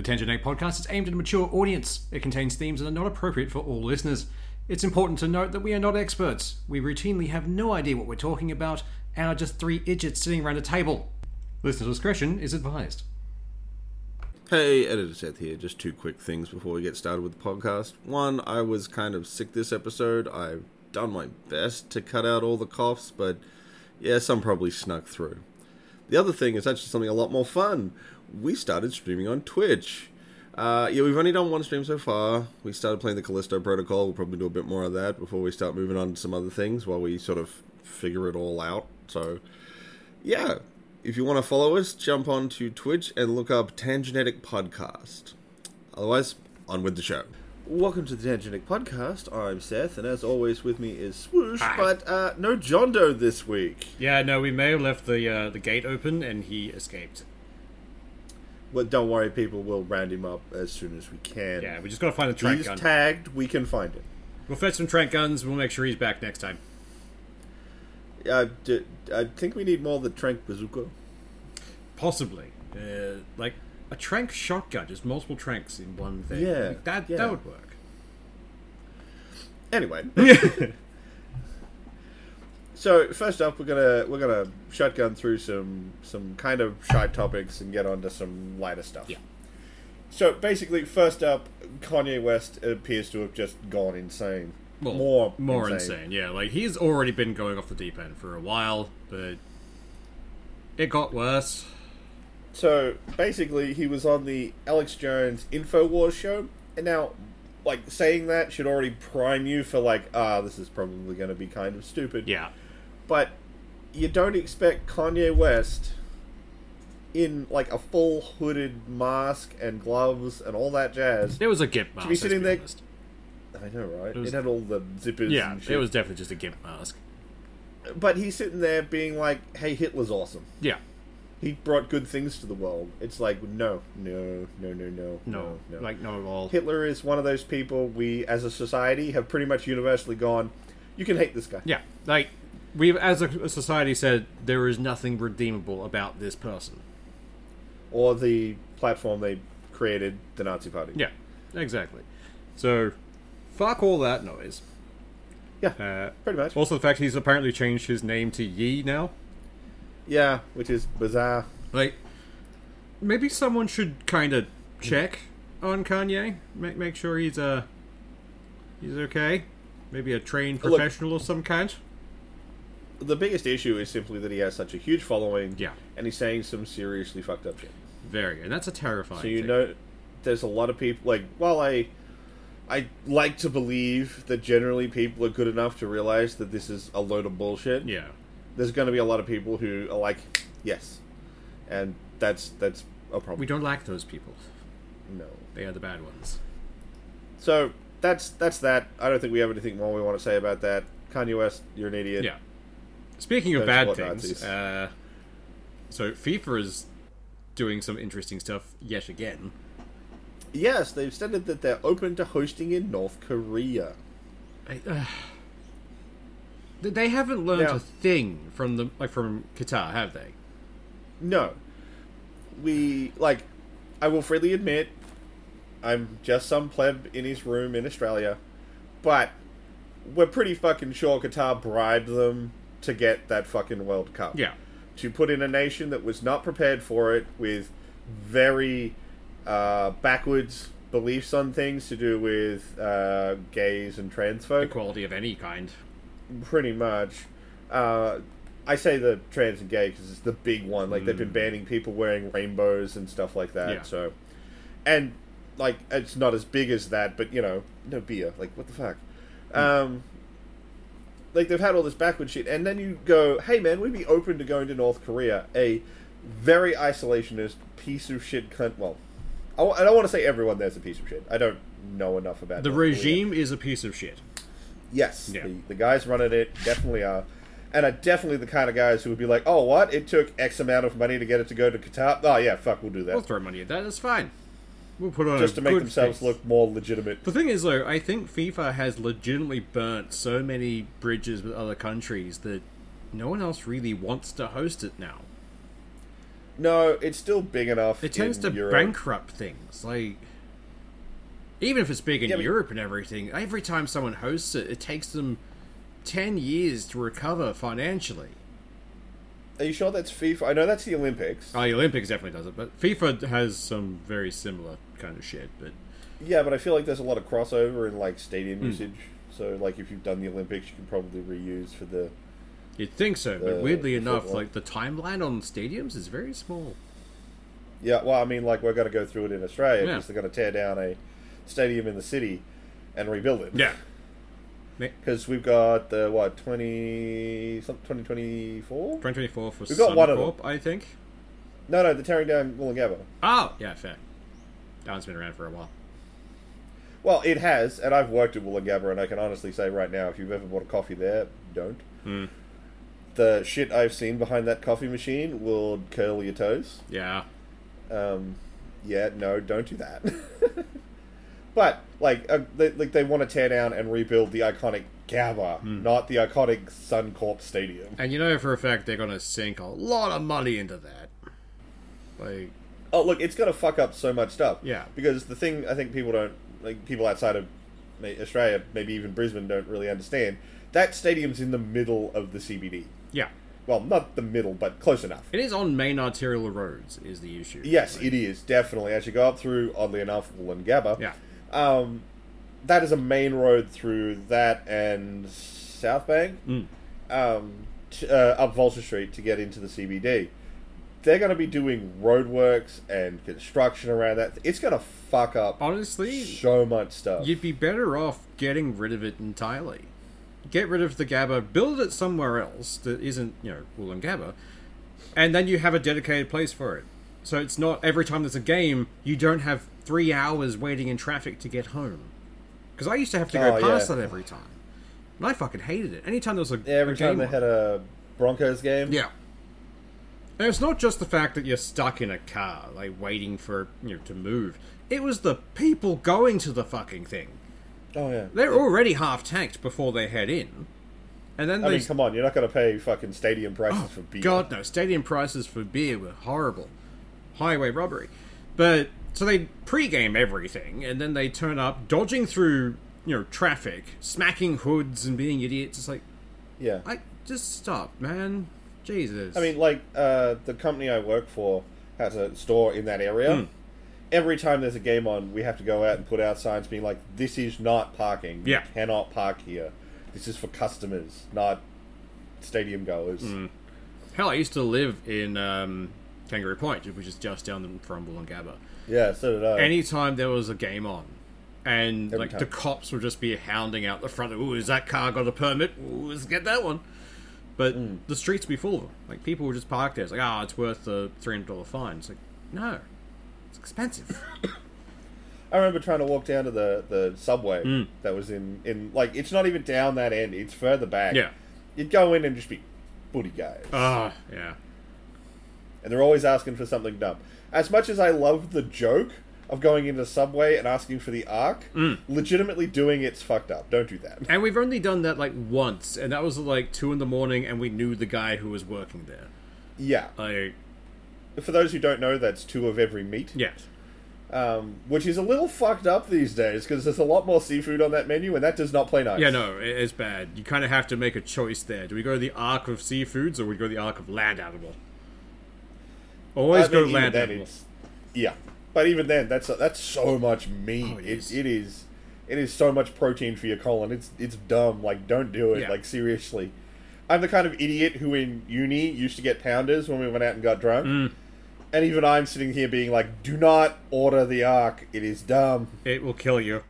The Tangenetic podcast is aimed at a mature audience. It contains themes that are not appropriate for all listeners. It's important to note that we are not experts. We routinely have no idea what we're talking about and are just three idiots sitting around a table. Listener discretion is advised. Hey, Editor Seth here. Just two quick things before we get started with the podcast. One, I was kind of sick this episode. I've done my best to cut out all the coughs, but yeah, some probably snuck through. The other thing is actually something a lot more fun. We started streaming on Twitch. Uh, yeah, we've only done one stream so far. We started playing the Callisto Protocol. We'll probably do a bit more of that before we start moving on to some other things while we sort of figure it all out. So, yeah, if you want to follow us, jump onto Twitch and look up Tangenetic Podcast. Otherwise, on with the show. Welcome to the Tangenetic Podcast. I'm Seth, and as always, with me is Swoosh, Hi. but uh, no John Doe this week. Yeah, no, we may have left the uh, the gate open and he escaped. But don't worry, people We'll round him up as soon as we can. Yeah, we just gotta find the trank He's gun. tagged, we can find him. we'll fetch some trank guns. We'll make sure he's back next time. D- I think we need more of the Trank Bazooka. Possibly, uh, like a trank shotgun, just multiple tranks in one thing. Yeah, Like, that yeah. that would work. Anyway, so first up, we're gonna we're gonna shotgun through some some kind of shy topics and get onto some lighter stuff. Yeah. So basically, first up, Kanye West appears to have just gone insane. Well, more more insane. Yeah, like he's already been going off the deep end for a while, but it got worse. So basically, he was on the Alex Jones Infowars show, and now, like saying that should already prime you for like, ah, this is probably going to be kind of stupid. Yeah, But you don't expect Kanye West in like a full hooded mask and gloves and all that jazz. it was a gimp mask. To be sitting there- honest. I know, right? It, was- had all the zippers. Yeah, it was definitely just a gimp mask. But he's sitting there being like, "Hey, Hitler's awesome. Yeah, He brought good things to the world." It's like, no, no, no, no, no, no, no. like not at all. Hitler is one of those people we, as a society, have pretty much universally gone. You can hate this guy. Yeah, like we've as a, society said, there is nothing redeemable about this person. Or the platform they created, the Nazi Party. Yeah, exactly. So, fuck all that noise. Yeah, Uh, pretty much. also, the fact he's apparently changed his name to Ye now. Yeah, which is bizarre. Like, maybe someone should kind of check on Kanye, make make sure he's uh he's okay. Maybe a trained Look- professional of some kind. The biggest issue is simply that he has such a huge following. Yeah. And he's saying some seriously fucked up shit. Very, and that's a terrifying. So you thing. know, there's a lot of people. Like, while I, I like to believe that generally people are good enough to realize that this is a load of bullshit. Yeah, There's going to be a lot of people who are like, yes, and that's that's a problem. we don't like those people. no. They are the bad ones. So that's that's that. I don't think we have anything more we want to say about that. Kanye West, you're an idiot. Yeah. Speaking of bad things, uh, so FIFA is doing some interesting stuff yet again. Yes, they've stated that they're open to hosting in North Korea. I, uh, they- haven't learned Now- a thing from the like from Qatar, have they? No. We, like, I will freely admit, I'm just some pleb in his room in Australia, but we're pretty fucking sure Qatar bribed them to get that fucking World Cup. Yeah, To put in a nation that was not prepared for it with very uh, backwards beliefs on things to do with uh, gays and trans folk equality of any kind. pretty much. Uh, I say the trans and gay because it's the big one. Like they've been banning people wearing rainbows and stuff like that. Yeah. So, and like it's not as big as that, but you know, no beer. Like what the fuck? Um, like they've had all this backward shit, and then you go, "Hey man, we'd be open to going to North Korea, a very isolationist piece of shit cunt." Well, I, I don't want to say everyone there's a piece of shit. I don't know enough about The North Korea. regime is a piece of shit. Yes, Yeah. the, the guys running it definitely are, and are definitely the kind of guys who would be like, "Oh, what? It took X amount of money to get it to go to Qatar. Oh yeah, fuck, we'll do that We'll throw money at that. That's fine. We'll put on just a to make good themselves face. look more legitimate." The thing is, though, I think FIFA has legitimately burnt so many bridges with other countries that no one else really wants to host it now. No, it's still big enough. It tends in to Europe. bankrupt things. Like, even if it's big in Yeah, but- Europe and everything, every time someone hosts it, it takes them 10 years to recover financially. Are you sure that's FIFA? I know that's the Olympics. Oh, the Olympics definitely does it, but FIFA has some very similar kind of shit. But Yeah, but I feel like there's a lot of crossover in like stadium Hmm. usage. So, like, if you've done the Olympics, you can probably reuse for the. you'd think so, but Uh, weirdly enough, football. like the timeline on stadiums is very small. Yeah, well, I mean, like, we're going to go through it in Australia Yeah. because they're going to tear down a stadium in the city and rebuild it. Yeah. Because we've got the, what, 20. some- 2024? 2024 for We've got one of Suncorp, I think. No, no, they're tearing down Woolloongabba. Oh, yeah, fair. That one's been around for a while. Well, it has, and I've worked at Woolloongabba, and I can honestly say right now, if you've ever bought a coffee there, don't. Hmm. The shit I've seen behind that coffee machine will curl your toes. Yeah. Um, yeah, no, don't do that. but like, uh, they, like they want to tear down and rebuild the iconic Gabba, Hmm. not the iconic Suncorp Stadium. And you know for a fact they're going to sink a lot of money into that. Like, Oh, look, it's gonna fuck up so much stuff. Yeah. Because the thing I think people don't, like people outside of Australia, maybe even Brisbane, don't really understand. That stadium's in the middle of the CBD. yeah. Well, not the middle, but close enough. It is on main arterial roads, is the issue. Yes, Like, it is definitely. As you go up through, oddly enough, Woolloongabba, Yeah. Um, that is a main road through that and South Bank, Mm. um, t- uh, up Vulture Street to get into the CBD. They're going to be doing roadworks and construction around that. It's going to fuck up Honestly, so much stuff. you'd be better off getting rid of it entirely. Get rid of the Gabba, build it somewhere else that isn't, you know, Woolloongabba, and then you have a dedicated place for it. So it's not every time there's a game, you don't have three hours waiting in traffic to get home. Because I used to have to go Oh, past yeah. that every time. And I fucking hated it. Anytime there was a, Yeah, every a time game they on. had a Broncos game. Yeah. And it's not just the fact that you're stuck in a car, like waiting for you know to move. It was the people going to the fucking thing. Oh yeah. They're already half tanked before they head in, and then I they. mean, come on, you're not going to pay fucking stadium prices oh, for beer. Oh, God no! Stadium prices for beer were horrible, highway robbery. But so they pre-game everything, and then they turn up, dodging through you know traffic, smacking hoods and being idiots. It's like, Yeah. I just stop, man. Jesus. I mean, like uh, the company I work for has a store in that area. Hmm. Every time there's a game on, we have to go out and put out signs being like, "This is not parking. You cannot park here. This is for customers, not stadium goers." Hmm. Hell, I used to live in um, Kangaroo Point, which is just down from Woolloongabba. Yeah, so did I. Anytime there was a game on, and Every like time. the cops would just be hounding out the front. Ooh, is that car got a permit? Ooh, let's get that one. But Hmm. the streets would be full of them. Like people would just park there. It's like, ah, it's worth the three hundred dollar fine. It's like, no, it's expensive. I remember trying to walk down to the, the subway Hmm. that was in, in like it's not even down that end; it's further back. yeah. you'd go in and just be booty guys, Ah, yeah. and they're always asking for something dumb. As much as I love the joke of going into the subway and asking for the arc, Hmm. legitimately doing it's fucked up. Don't do that. And we've only done that like once, and that was like two in the morning, and we knew the guy who was working there. Yeah. Like, For those who don't know, that's two of every meat, yes. um, which is a little fucked up these days because there's a lot more seafood on that menu, and that does not play nice. Yeah, no, it's bad. You kind of have to make a choice there. Do we go the arc of seafoods or we go the arc of land animal? Always I go mean, even land then animal. it's- Yeah, but even then, that's that's so much meat. Oh, it it, is. it is, it is so much protein for your colon. It's it's dumb. Like, don't do it. Yeah. Like seriously, I'm the kind of idiot who in uni used to get pounders when we went out and got drunk. Mm. And even I'm sitting here being like, "Do not order the arc. It is dumb." It will kill you.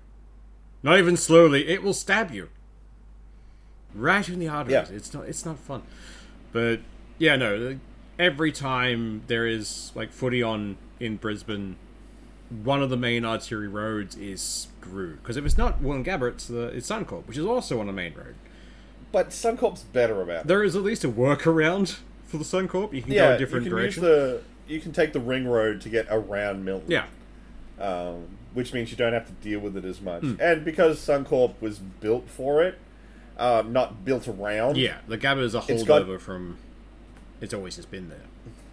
Not even slowly. It will stab you. Right in the arteries. Yeah. It's not. It's not fun. But yeah, no. Every time there is like footy on in Brisbane, one of the main artery roads is screwed. Because if it's not Woolloongabba, it's the it's Suncorp, which is also on a main road. But Suncorp's better about it. There is at least a workaround for the Suncorp. You can yeah, go a different you can direction. use the you can take the ring road to get around Milton. Yeah. um, which means you don't have to deal with it as much. And because Suncorp was built for it, um, not built around. Yeah, the Gabba is a got- holdover from. It's always just been there.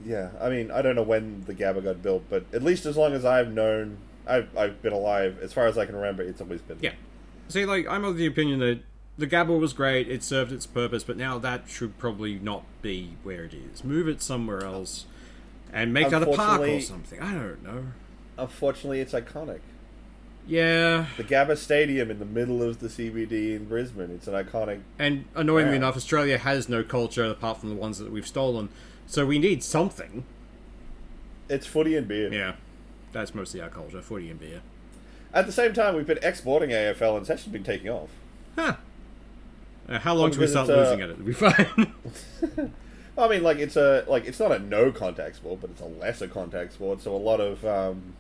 yeah. I mean, I don't know when the Gabba got built, but at least as long as I've known, I've I've been alive. As far as I can remember, it's always been. There. Yeah. See, like, I'm of the opinion that the Gabba was great, it served its purpose, but now that should probably not be where it is. Move it somewhere else and make that a park or something. I don't know. Unfortunately, it's iconic. Yeah. The Gabba Stadium in the middle of the CBD in Brisbane. It's an iconic. And annoyingly enough, Australia has no culture apart from the ones that we've stolen. So we need something. It's footy and beer. Yeah. That's mostly our culture, footy and beer. At the same time, we've been exporting AFL, and it's actually been taking off. Huh. Uh, how long till we because start uh, losing at it? We fine. I mean, like it's a like it's not a no contact sport, but it's a lesser contact sport. So a lot of um,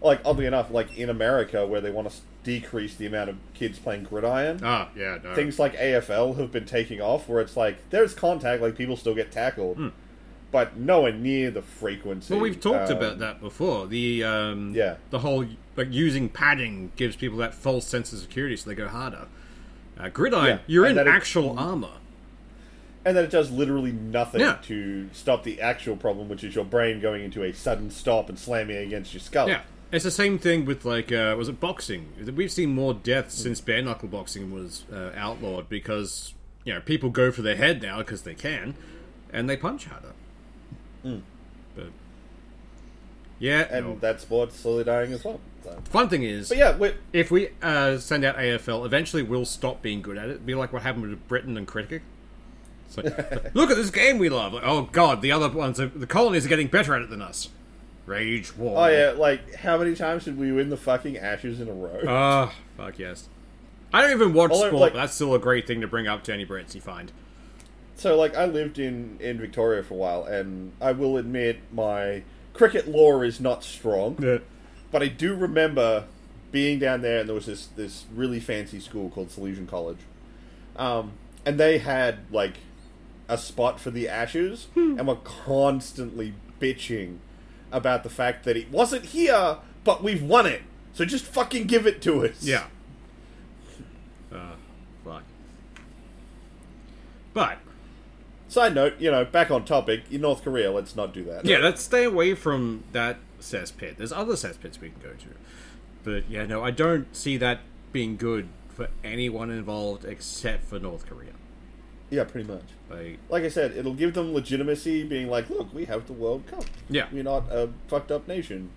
like oddly enough, like in America where they want to decrease the amount of kids playing gridiron, ah, yeah, no. things like AFL have been taking off, where it's like there's contact, like people still get tackled, but nowhere near the frequency. Hmm. Well, we've talked Um, about that before. The um, Yeah. the whole like using padding gives people that false sense of security, so they go harder. Uh, gridiron, Yeah, you're and in that it- actual armor. and then it does literally nothing Yeah. to stop the actual problem, which is your brain going into a sudden stop and slamming against your skull. Yeah, it's the same thing with like uh, was it boxing? We've seen more deaths since bare knuckle boxing was uh, outlawed because you know people go for their head now because they can, and they punch harder. But yeah, and no. that sport's slowly dying as well. So. fun thing is, But yeah, if we uh, send out AFL, eventually we'll stop being good at it. Be like what happened with Britain and cricket. It's like, look at this game we love. Like, oh god, the other ones, are, the colonies are getting better at it than us. Rage war. Oh yeah, like how many times did we win the fucking Ashes in a row? Oh, fuck yes. I don't even watch Well, sport, like- but that's still a great thing to bring up to any Brits you find. so like I lived in in Victoria for a while, and I will admit my cricket lore is not strong, yeah. but I do remember being down there, and there was this this really fancy school called Salesian College, um, and they had like a spot for the Ashes, and were constantly bitching about the fact that it wasn't here, but we've won it. So just fucking give it to us. Yeah. Uh, fuck. But, Side note, you know, back on topic, in North Korea, let's not do that. yeah, let's stay away from that cesspit. There's other cesspits we can go to. But, yeah, no, I don't see that being good for anyone involved except for North Korea. Yeah, pretty much. Like, Like I said, it'll give them legitimacy, being like, look, we have the World Cup. Yeah. We're not a fucked up nation.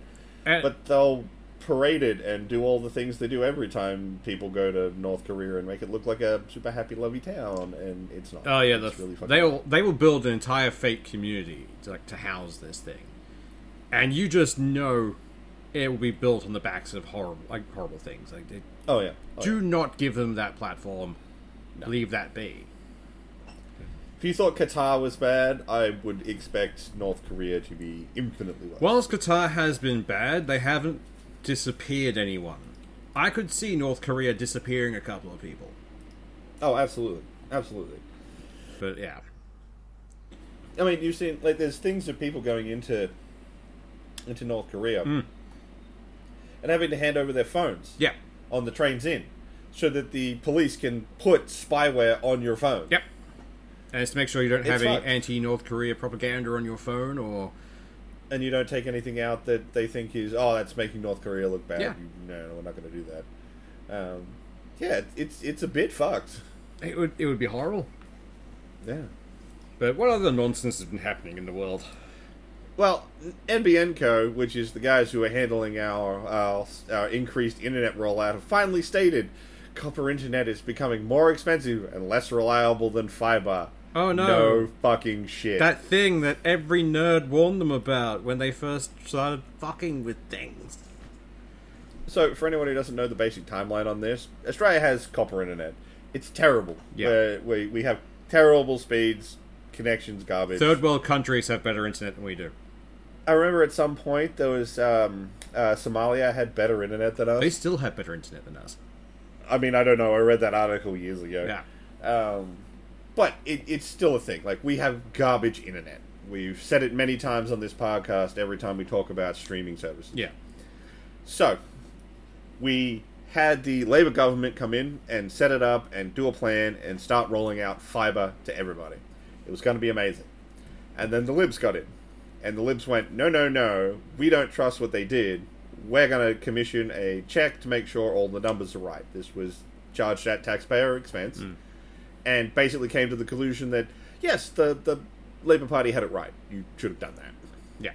and, But they'll parade it and do all the things they do every time people go to North Korea and make it look like a super happy, lovey town, and it's not. Oh yeah, the, really fucking they'll they will build an entire fake community to, like to house this thing, and you just know it will be built on the backs of horrible like horrible things. Like, they, Oh yeah. Oh, do yeah. not give them that platform. Leave that be. If you thought Qatar was bad, I would expect North Korea to be infinitely worse. Whilst Qatar has been bad, they haven't disappeared anyone. I could see North Korea disappearing a couple of people, Oh, absolutely, absolutely. but yeah, I mean, you've seen like there's things of people going into into North Korea Hmm. and having to hand over their phones yeah, on the trains in, so that the police can put spyware on your phone. yep. And it's to make sure you don't It's have any fucked. anti-North Korea propaganda on your phone, or And you don't take anything out that they think is oh that's making North Korea look bad. Yeah. You, no, no, we're not going to do that. Um, yeah, it's it's a bit fucked. it would it would be horrible. Yeah. But what other nonsense has been happening in the world? Well, NBN Co., which is the guys who are handling our, our our increased internet rollout, have finally stated copper internet is becoming more expensive and less reliable than fiber. Oh, no. No fucking shit. That thing that every nerd warned them about when they first started fucking with things. so, for anyone who doesn't know the basic timeline on this, Australia has copper internet. It's terrible. Yeah. Uh, we we have terrible speeds, connections garbage. Third world countries have better internet than we do. I remember at some point there was um, uh, Somalia had better internet than us. They still have better internet than us. I mean, I don't know. I read that article years ago. Yeah. Um, but it, it's still a thing. Like we have garbage internet. We've said it many times on this podcast. Every time we talk about streaming services. Yeah. So we had the Labor government come in and set it up and do a plan and start rolling out fiber to everybody. It was going to be amazing. And then the Libs got in And the libs went, no, no, no, we don't trust what they did. We're going to commission a check to make sure all the numbers are right. This was charged at taxpayer expense. Mm. And basically came to the conclusion that, yes, the, the Labour Party had it right. You should have done that. Yeah.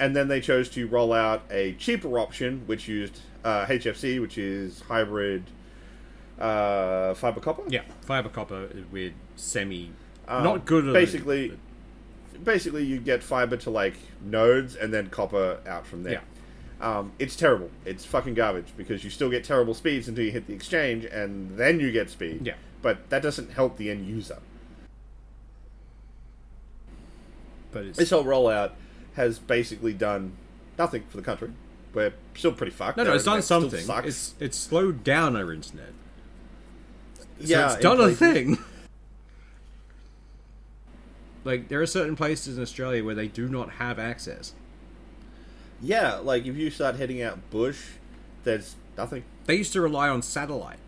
And then they chose to roll out a cheaper option, which used uh, HFC, which is hybrid uh, fiber copper. Yeah. Fiber copper with semi. Um, not good. Basically, but- basically you get fiber to like nodes and then copper out from there. Um, it's terrible. It's fucking garbage because you still get terrible speeds until you hit the exchange, and then you get speed. Yeah. But that doesn't help the end user. but it's This whole rollout has basically done nothing for the country. We're still pretty fucked. no, no. It's done something. It's it's slowed down our internet. yeah, so it's in done a thing. like there are certain places in Australia where they do not have access. Yeah, like if you start heading out bush, there's nothing. They used to rely on satellite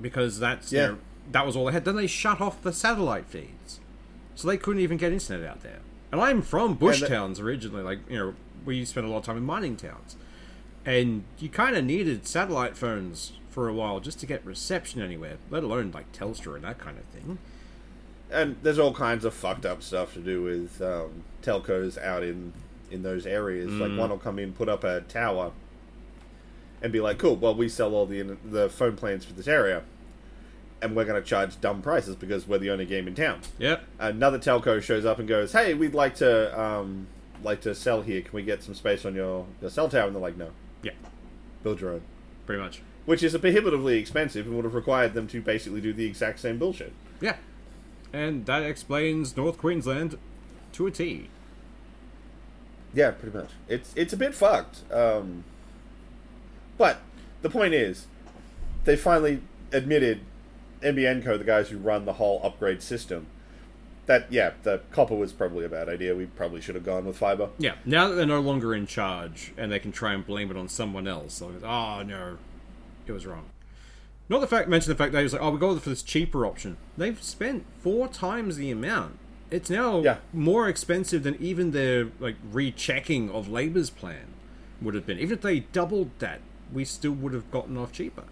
because that's Yeah. their, that was all they had. Then they shut off the satellite feeds, so they couldn't even get internet out there. And I'm from bush the- towns originally. Like you know, we spent a lot of time in mining towns, and you kind of needed satellite phones for a while just to get reception anywhere, let alone like Telstra and that kind of thing. and there's all kinds of fucked up stuff to do with um, telcos out in in those areas. Mm. Like one will come in, put up a tower, and be like, "Cool, well we sell all the the phone plans for this area, and we're going to charge dumb prices because we're the only game in town." Yep. Another telco shows up and goes, "Hey, we'd like to um, like to sell here. Can we get some space on your your cell tower?" And they're like, "No, Yeah. build your own." Pretty much. Which is prohibitively expensive and would have required them to basically do the exact same bullshit. Yeah. And that explains North Queensland to a T. Yeah, pretty much. It's it's a bit fucked. Um, but the point is, they finally admitted, NBN Co, the guys who run the whole upgrade system, that yeah, the copper was probably a bad idea. We probably should have gone with fiber. Yeah, now that they're no longer in charge and they can try and blame it on someone else, like, oh no, it was wrong. Not the fact, mention the fact that he was like, oh, we go for this cheaper option. They've spent four times the amount. It's now Yeah. more expensive than even their like rechecking of Labour's plan would have been. Even if they doubled that, we still would have gotten off cheaper.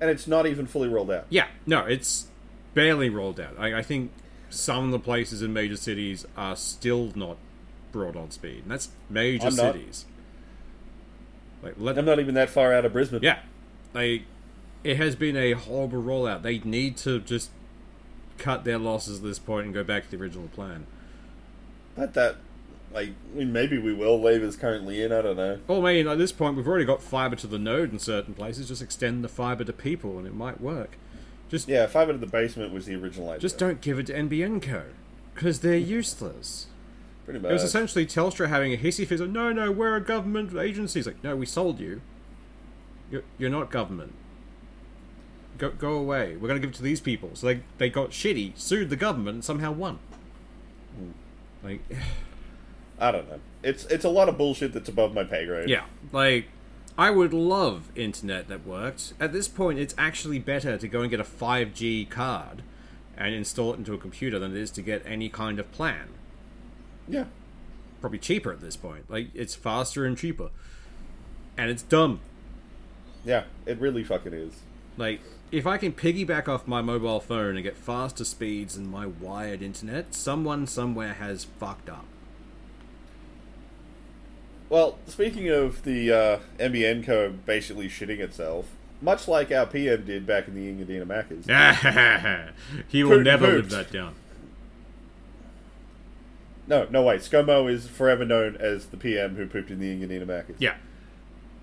And it's not even fully rolled out. Yeah, no, it's barely rolled out. I, I think some of the places in major cities are still not brought on speed, and that's major I'm not. cities. Like, let I'm not even that far out of Brisbane. yeah, like it has been a horrible rollout. They need to just cut their losses at this point and go back to the original plan. But that, like, I mean, maybe we will. Labour's currently in. I don't know. Well, I mean, at this point, we've already got fiber to the node in certain places. Just extend the fiber to people, and it might work. Just Yeah, fiber to the basement was the original idea. just don't give it to NBN Co. Because they're useless. pretty much. It was essentially Telstra having a hissy fit of, no, no, we're a government agency. It's like, no, we sold you. You're, you're not government. Go, go away. We're going to give it to these people. So they, they got shitty, sued the government, and somehow won. Hmm. Like, I don't know. It's it's a lot of bullshit that's above my pay grade. yeah. Like, I would love internet that worked. At this point, it's actually better to go and get a 5G card and install it into a computer than it is to get any kind of plan. Yeah. probably cheaper at this point. Like it's faster and cheaper, and it's dumb. Yeah. It really fucking is. Like if I can piggyback off my mobile phone and get faster speeds than my wired internet, someone somewhere has fucked up. Well, speaking of the uh, NBN Co basically shitting itself, much like our PM did back in the Engadine Maccas. he will Poot never poot. live that down. No, no way. ScoMo is forever known as the PM who pooped in the Engadine Maccas. Yeah,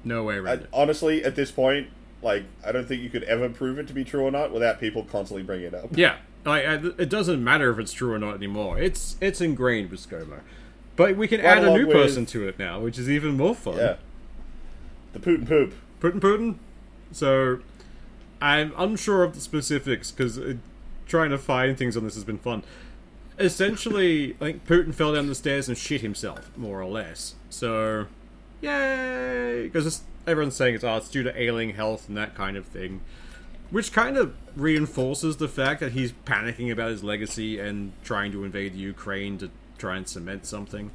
no way I, around it. honestly, at this point, like, I don't think you could ever prove it to be true or not without people constantly bringing it up. Yeah, like I- it doesn't matter if it's true or not anymore. It's it's ingrained with ScoMo, but we can add a new person to it now, which is even more fun. Yeah. The Putin poop. Putin Putin. So I'm unsure of the specifics because uh, trying to find things on this has been fun. Essentially, I think Putin fell down the stairs and shit himself, more or less. So, yay! Because everyone's saying it's, oh, it's due to ailing health and that kind of thing. Which kind of reinforces the fact that he's panicking about his legacy and trying to invade Ukraine to try and cement something.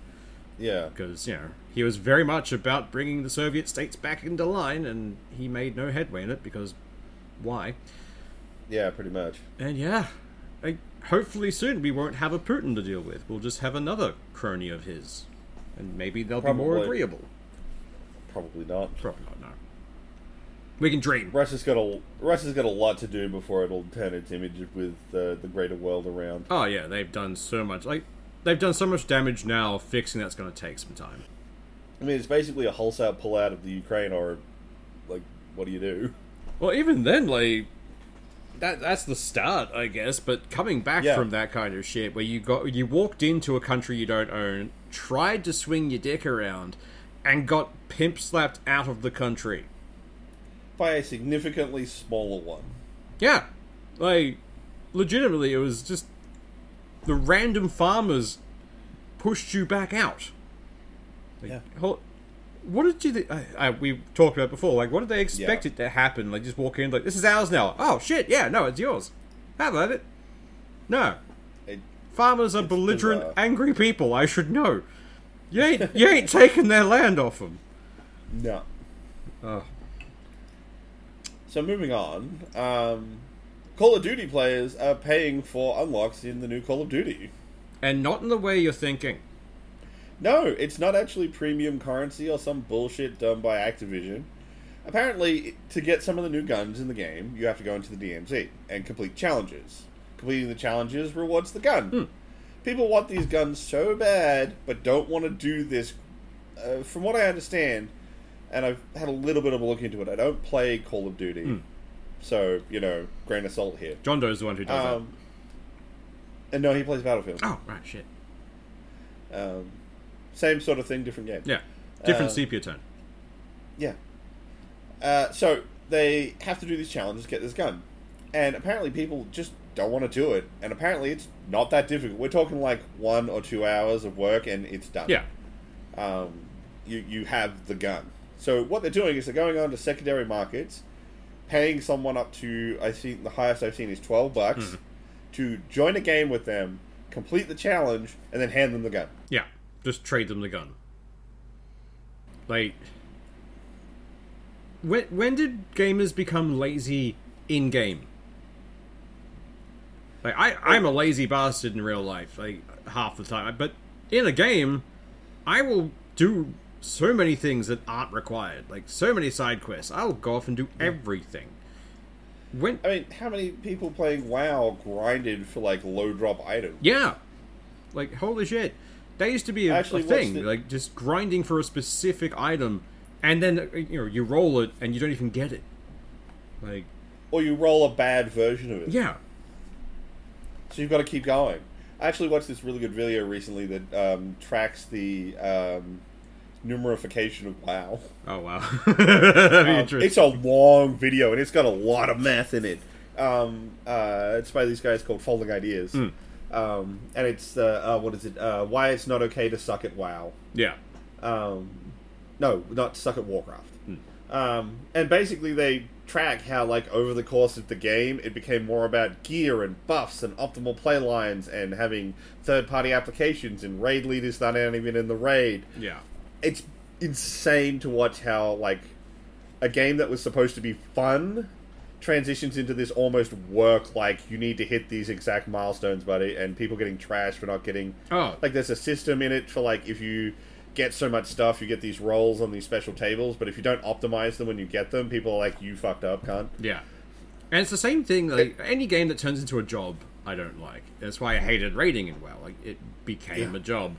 Yeah. because you know he was very much about bringing the Soviet states back into line, and he made no headway in it because why? Yeah, pretty much. And yeah, I, hopefully soon we won't have a Putin to deal with. We'll just have another crony of his, and maybe they'll be more agreeable. Probably not. Probably not. No. We can dream. Russia's got a Russia's got a lot to do before it'll turn its image with uh, the greater world around. Oh yeah, they've done so much. Like they've done so much damage now. Fixing that's going to take some time. I mean, it's basically a wholesale pullout of the Ukraine, or like, what do you do? Well, even then, like that that's the start, I guess. But coming back Yeah. from that kind of shit, where you got you walked into a country you don't own, tried to swing your dick around, and got pimp slapped out of the country. By a significantly smaller one. Yeah, like legitimately, it was just the random farmers pushed you back out. Like, Yeah. hol- What did you? Th- I, I, we talked about it before. Like, what did they expect Yeah. it to happen? Like, just walk in, like, this is ours now. Oh shit! Yeah, no, it's yours. Have at it. No, It, farmers are belligerent, bizarre. angry people. I should know. You ain't, you ain't taking their land off them. no. Oh, So moving on, um, Call of Duty players are paying for unlocks in the new Call of Duty. and not in the way you're thinking. No, it's not actually premium currency or some bullshit done by Activision. Apparently, to get some of the new guns in the game, you have to go into the DMZ and complete challenges. Completing the challenges rewards the gun. People want these guns so bad, but don't want to do this. Uh, from what I understand, and I've had a little bit of a look into it, I don't play Call of Duty. So, you know, grain of salt here. John Doe's the one who does Um, and no, he plays Battlefield. Oh, right, shit. Um, same sort of thing, different game. Yeah, different Uh, sepia tone. Yeah. Uh, so they have to do these challenges, get this gun, and apparently people just don't want to do it. And apparently it's not that difficult. We're talking like one or two hours of work, and it's done. Yeah. Um, you you have the gun. So what they're doing is they're going on to secondary markets, paying someone up to I think the highest I've seen is twelve bucks hmm. to join a game with them, complete the challenge, and then hand them the gun. Yeah, just trade them the gun. Like, when when did gamers become lazy in game? Like, I I'm a lazy bastard in real life, like half the time. But in a game, I will do so many things that aren't required, like so many side quests. I'll go off and do everything. When I mean, how many people playing WoW grinded for like low drop items? Yeah. Like, holy shit. That used to be a, Actually, a thing. the- Like, just grinding for a specific item, and then, you know, you roll it, and you don't even get it. Like, Or you roll a bad version of it. yeah. So you've got to keep going. I actually watched this really good video recently that um, tracks the um, numerification of WoW. Oh, wow. Um, it's a long video and it's got a lot of math in it. Um, uh, it's by these guys called Folding Ideas. Hmm. Um, and it's, uh, uh, what is it? Uh, why it's not okay to suck at WoW. yeah. Um, no, not suck at Warcraft. Um, and basically, they track how, like, over the course of the game, it became more about gear and buffs and optimal play lines and having third party applications and raid leaders that aren't even in the raid. Yeah. It's insane to watch how, like, a game that was supposed to be fun transitions into this almost work like you need to hit these exact milestones buddy and people getting trashed for not getting Oh. like there's a system in it for like if you get so much stuff you get these rolls on these special tables but if you don't optimize them when you get them people are like you fucked up cunt Yeah. And it's the same thing, like, any game that turns into a job, I don't like. That's why I hated raiding in well Like, it became Yeah. a job.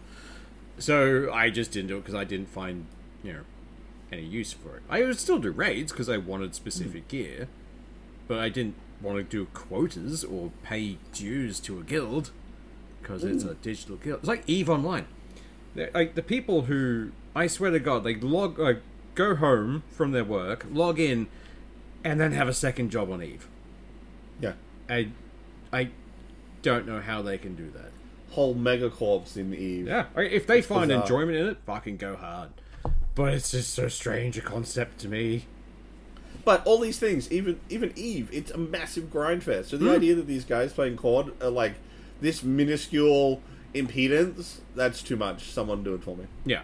So I just didn't do it because I didn't find, you know, any use for it. I would still do raids because I wanted specific mm. gear, but I didn't want to do quotas or pay dues to a guild because it's mm. a digital guild. It's like Eve Online. They're- Like the people who, I swear to God, they log, like, go home from their work, log in, and then have a second job on Eve. yeah I, I don't know how they can do that. Whole mega megacorps in eve Yeah, if they find bizarre. enjoyment in it, fucking go hard. But it's just so strange a concept to me. but all these things even even eve it's a massive grind fest so the hmm. idea that these guys playing COD are like this minuscule impedance, that's too much. Someone do it for me. Yeah.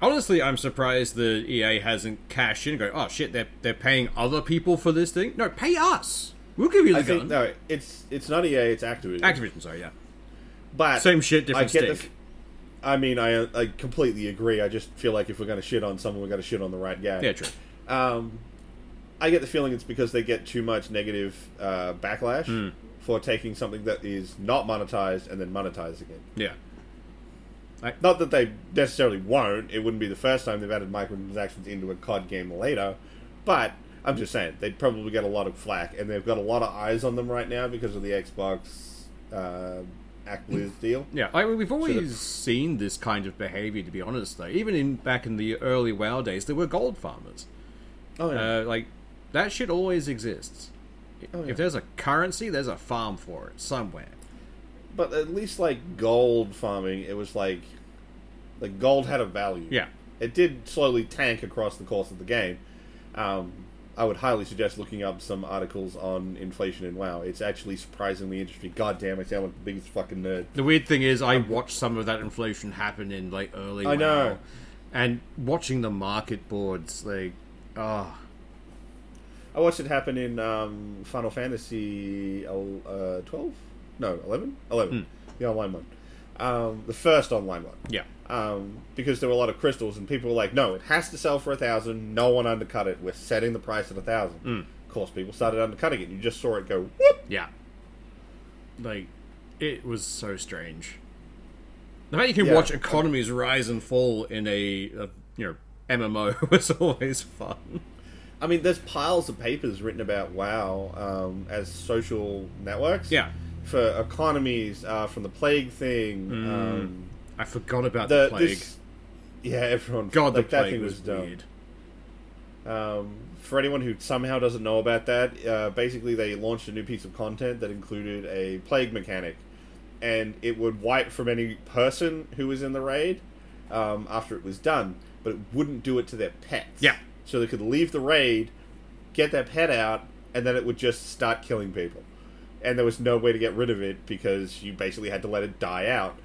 Honestly, I'm surprised the EA hasn't cashed in and go, oh shit, they're, they're paying other people for this thing? No, pay us. We'll give you the I gun. think no, it's it's not EA, it's Activision. Activision, sorry, yeah. But Same shit, I different get the stick. f- I mean, I I completely agree. I just feel like if we're going to shit on someone, we're going to shit on the right guy. yeah, true. Um, I get the feeling it's because they get too much negative uh, backlash Hmm. for taking something that is not monetized and then monetizing it. Yeah. Not that they necessarily won't. It wouldn't be the first time they've added microtransactions into a COD game later. But I'm just saying they'd probably get a lot of flack, and they've got a lot of eyes on them right now because of the Xbox uh, Activision deal. Yeah, I mean, we've always seen this kind of behavior. To be honest, though, even in back in the early WoW days, there were gold farmers. Oh Uh, like that shit always exists. Oh, yeah. If there's a currency, there's a farm for it somewhere. but at least like gold farming, it was like like gold had a value. Yeah, it did slowly tank across the course of the game. Um, I would highly suggest looking up some articles on inflation in WoW. It's actually surprisingly interesting. God damn, I sound like the biggest fucking nerd. the weird thing is, I watched some of that inflation happen in like early. I WoW, know. and watching the market boards, like, oh, I watched it happen in um, Final Fantasy uh, 12? No, 11? 11. The online one. Um, the first online one. yeah, Um, because there were a lot of crystals, and people were like, no, it has to sell for a thousand. No one undercut it. We're setting the price at a thousand. Of course, people started undercutting it. You just saw it go, whoop! yeah. Like, it was so strange. The fact you can Yeah. watch economies rise and fall in a, a you know MMO was always fun. I mean, there's piles of papers written about WoW um, as social networks. Yeah. For economies, uh, from the plague thing. Um, I forgot about the, the, plague. this, yeah, everyone. God, like, the that plague thing was, was dumb. weird. Um, for anyone who somehow doesn't know about that, uh, basically they launched a new piece of content that included a plague mechanic, and it would wipe from any person who was in the raid um, after it was done, but it wouldn't do it to their pets. Yeah. So they could leave the raid, get their pet out, and then it would just start killing people. And there was no way to get rid of it because you basically had to let it die out.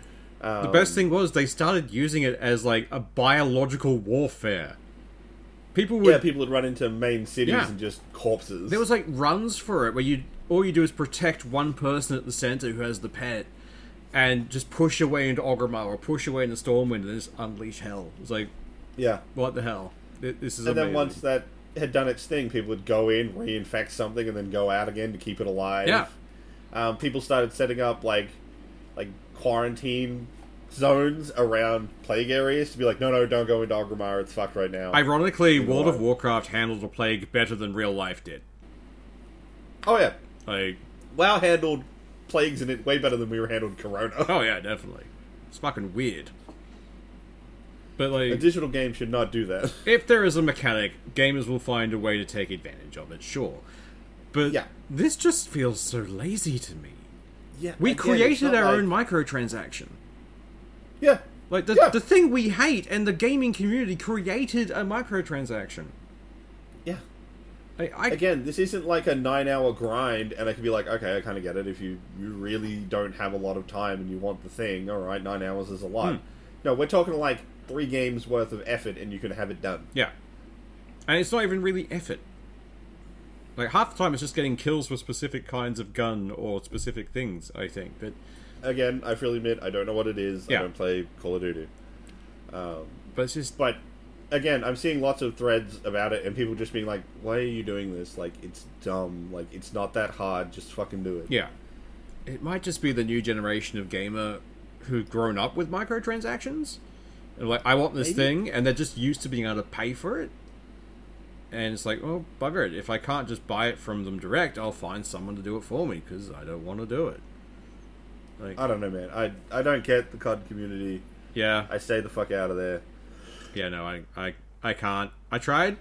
Um, The best thing was they started using it as like a biological warfare. People would yeah, people would run into main cities Yeah. and just corpses. There was like runs for it where you all you do is protect one person at the center who has the pet, and just push away into Orgrimmar or push away into Stormwind and just unleash hell. It's like yeah. what the hell? This is And then once that had done its thing, people would go in, reinfect something, and then go out again to keep it alive. Yeah. Um, people started setting up like like quarantine zones around plague areas to be like, no, no, don't go into Orgrimmar. It's fucked right now. Ironically, Even World of. Warcraft handled the plague better than real life did. oh yeah, Like, WoW handled plagues in it way better than we were handled Corona. oh yeah, definitely. It's fucking weird. But like, A digital game should not do that. if there is a mechanic, gamers will find a way to take advantage of it. Sure, but Yeah. this just feels so lazy to me. yeah, We again, created our like- own microtransaction. Yeah, Like the, Yeah. the thing we hate, and the gaming community created a microtransaction. yeah. I, I again, this isn't like a nine-hour grind, and I can be like, okay, I kind of get it. If you you really don't have a lot of time and you want the thing, all right, nine hours is a lot. Hmm. No, we're talking like three games worth of effort, and you can have it done. yeah, and it's not even really effort. Like half the time, it's just getting kills with specific kinds of gun or specific things. I think, but Again, I freely admit I don't know what it is. Yeah. I don't play Call of Duty, um, but it's just but again, I'm seeing lots of threads about it, and people just being like, "Why are you doing this? Like, it's dumb. Like, it's not that hard. Just fucking do it." yeah. It might just be the new generation of gamer who've grown up with microtransactions. And like, I want this Maybe. thing, and they're just used to being able to pay for it. And it's like, oh, bugger it. If I can't just buy it from them direct, I'll find someone to do it for me because I don't want to do it. Like, I don't know, man. I I don't get the COD community. yeah, I stay the fuck out of there. yeah, no, I, I, I can't. I tried,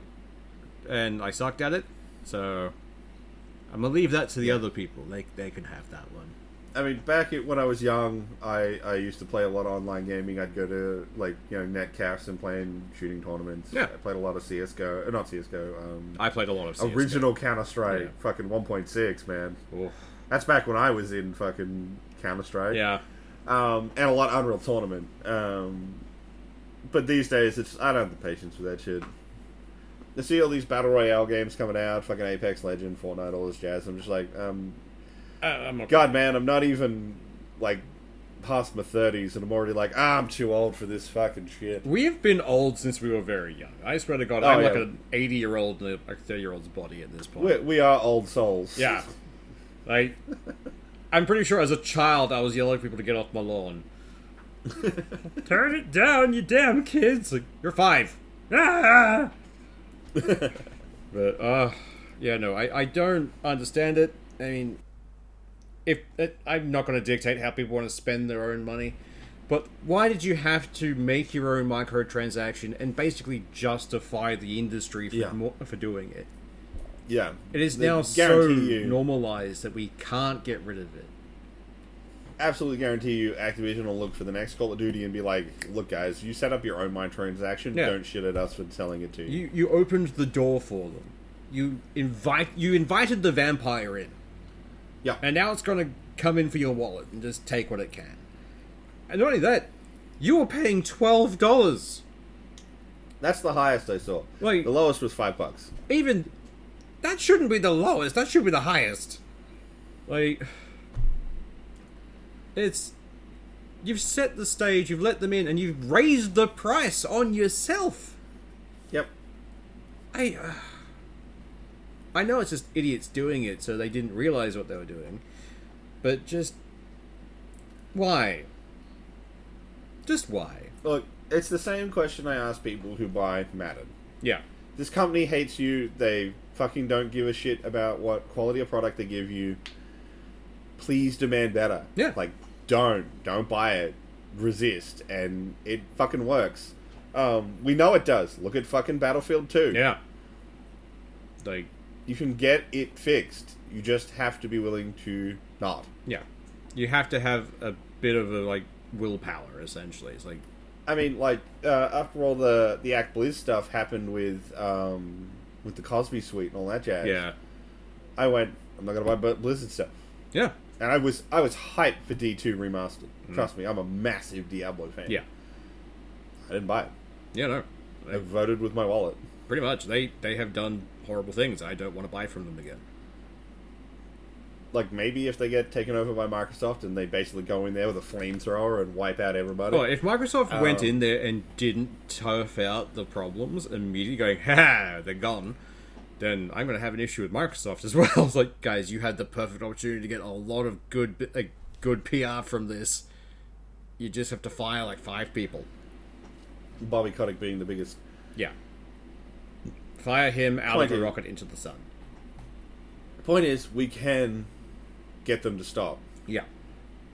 and I sucked at it. So I'm gonna leave that to the other people. They, they can have that one. I mean, back at, when I was young, I, I used to play a lot of online gaming. I'd go to like you know netcafes and playing shooting tournaments. Yeah. I played a lot of CS:GO, uh, not CS:GO. Um, I played a lot of CS:GO. original Counter Strike, Yeah. fucking 1.6, man. Oof. That's back when I was in fucking Counter Strike. Yeah, um, and a lot of Unreal Tournament. Um, but these days, it's I don't have the patience for that shit. To see all these battle royale games coming out, fucking Apex Legend, Fortnite, all this jazz. I'm just like, um, I'm not. God, man, I'm not even like past my thirties, and I'm already like, ah, I'm too old for this fucking shit. We have been old since we were very young. I swear to God, Oh, I'm like an 80 year old in a 30 year old's body at this point. We, we are old souls. Yeah. Like, I'm pretty sure as a child I was yelling at people to get off my lawn. Turn it down, you damn kids! Like, you're five. Ah! but, uh, yeah, no, I, I don't understand it. I mean, if it, I'm not going to dictate how people want to spend their own money, but why did you have to make your own microtransaction and basically justify the industry for, Yeah. mo- for doing it? yeah. It is They now so you- normalized that we can't get rid of it. absolutely guarantee you Activision will look for the next Call of Duty and be like, look, guys, you set up your own microtransaction. Yeah. Don't shit at us for selling it to you. You you opened the door for them. You invite you invited the vampire in, Yeah. and now it's going to come in for your wallet and just take what it can. And not only that, you were paying twelve dollars. That's the highest I saw. Like- the lowest was five bucks. Even that shouldn't be the lowest. That should be the highest. Like it's you've set the stage, you've let them in, and you've raised the price on yourself. Yep. I uh, I know it's just idiots doing it, so they didn't realize what they were doing. But just why? Just why? Look, it's the same question I ask people who buy Madden. Yeah. This company hates you. They fucking don't give a shit about what quality of product they give you. Please demand better. Yeah. Like, don't. Don't buy it. Resist. And it fucking works. Um, we know it does. Look at fucking Battlefield 2. Yeah. Like You can get it fixed. You just have to be willing to not. yeah. You have to have a bit of a like willpower essentially. It's like I mean, like uh, after all the the Act Blizz stuff happened with um, with the Cosby Suite and all that jazz. yeah. I went. I'm not gonna buy Bu- Blizzard stuff, Yeah. and I was I was hyped for D two remastered. Trust me, I'm a massive Diablo fan. Yeah. I didn't buy it. Yeah, no. I voted with my wallet. Pretty much. They they have done horrible things. I don't want to buy from them again. Like maybe if they get taken over by Microsoft and they basically go in there with a flamethrower and wipe out everybody. Well, if Microsoft went Um, in there and didn't turf out the problems immediately, going, ha, they're gone, then I'm going to have an issue with Microsoft as well. It's like, guys, you had the perfect opportunity to get a lot of good, like, good PR from this. You just have to fire like five people. Bobby Kotick being the biggest. Yeah. Fire him out of Point a is- rocket into the sun. The point is, we can get them to stop. Yeah,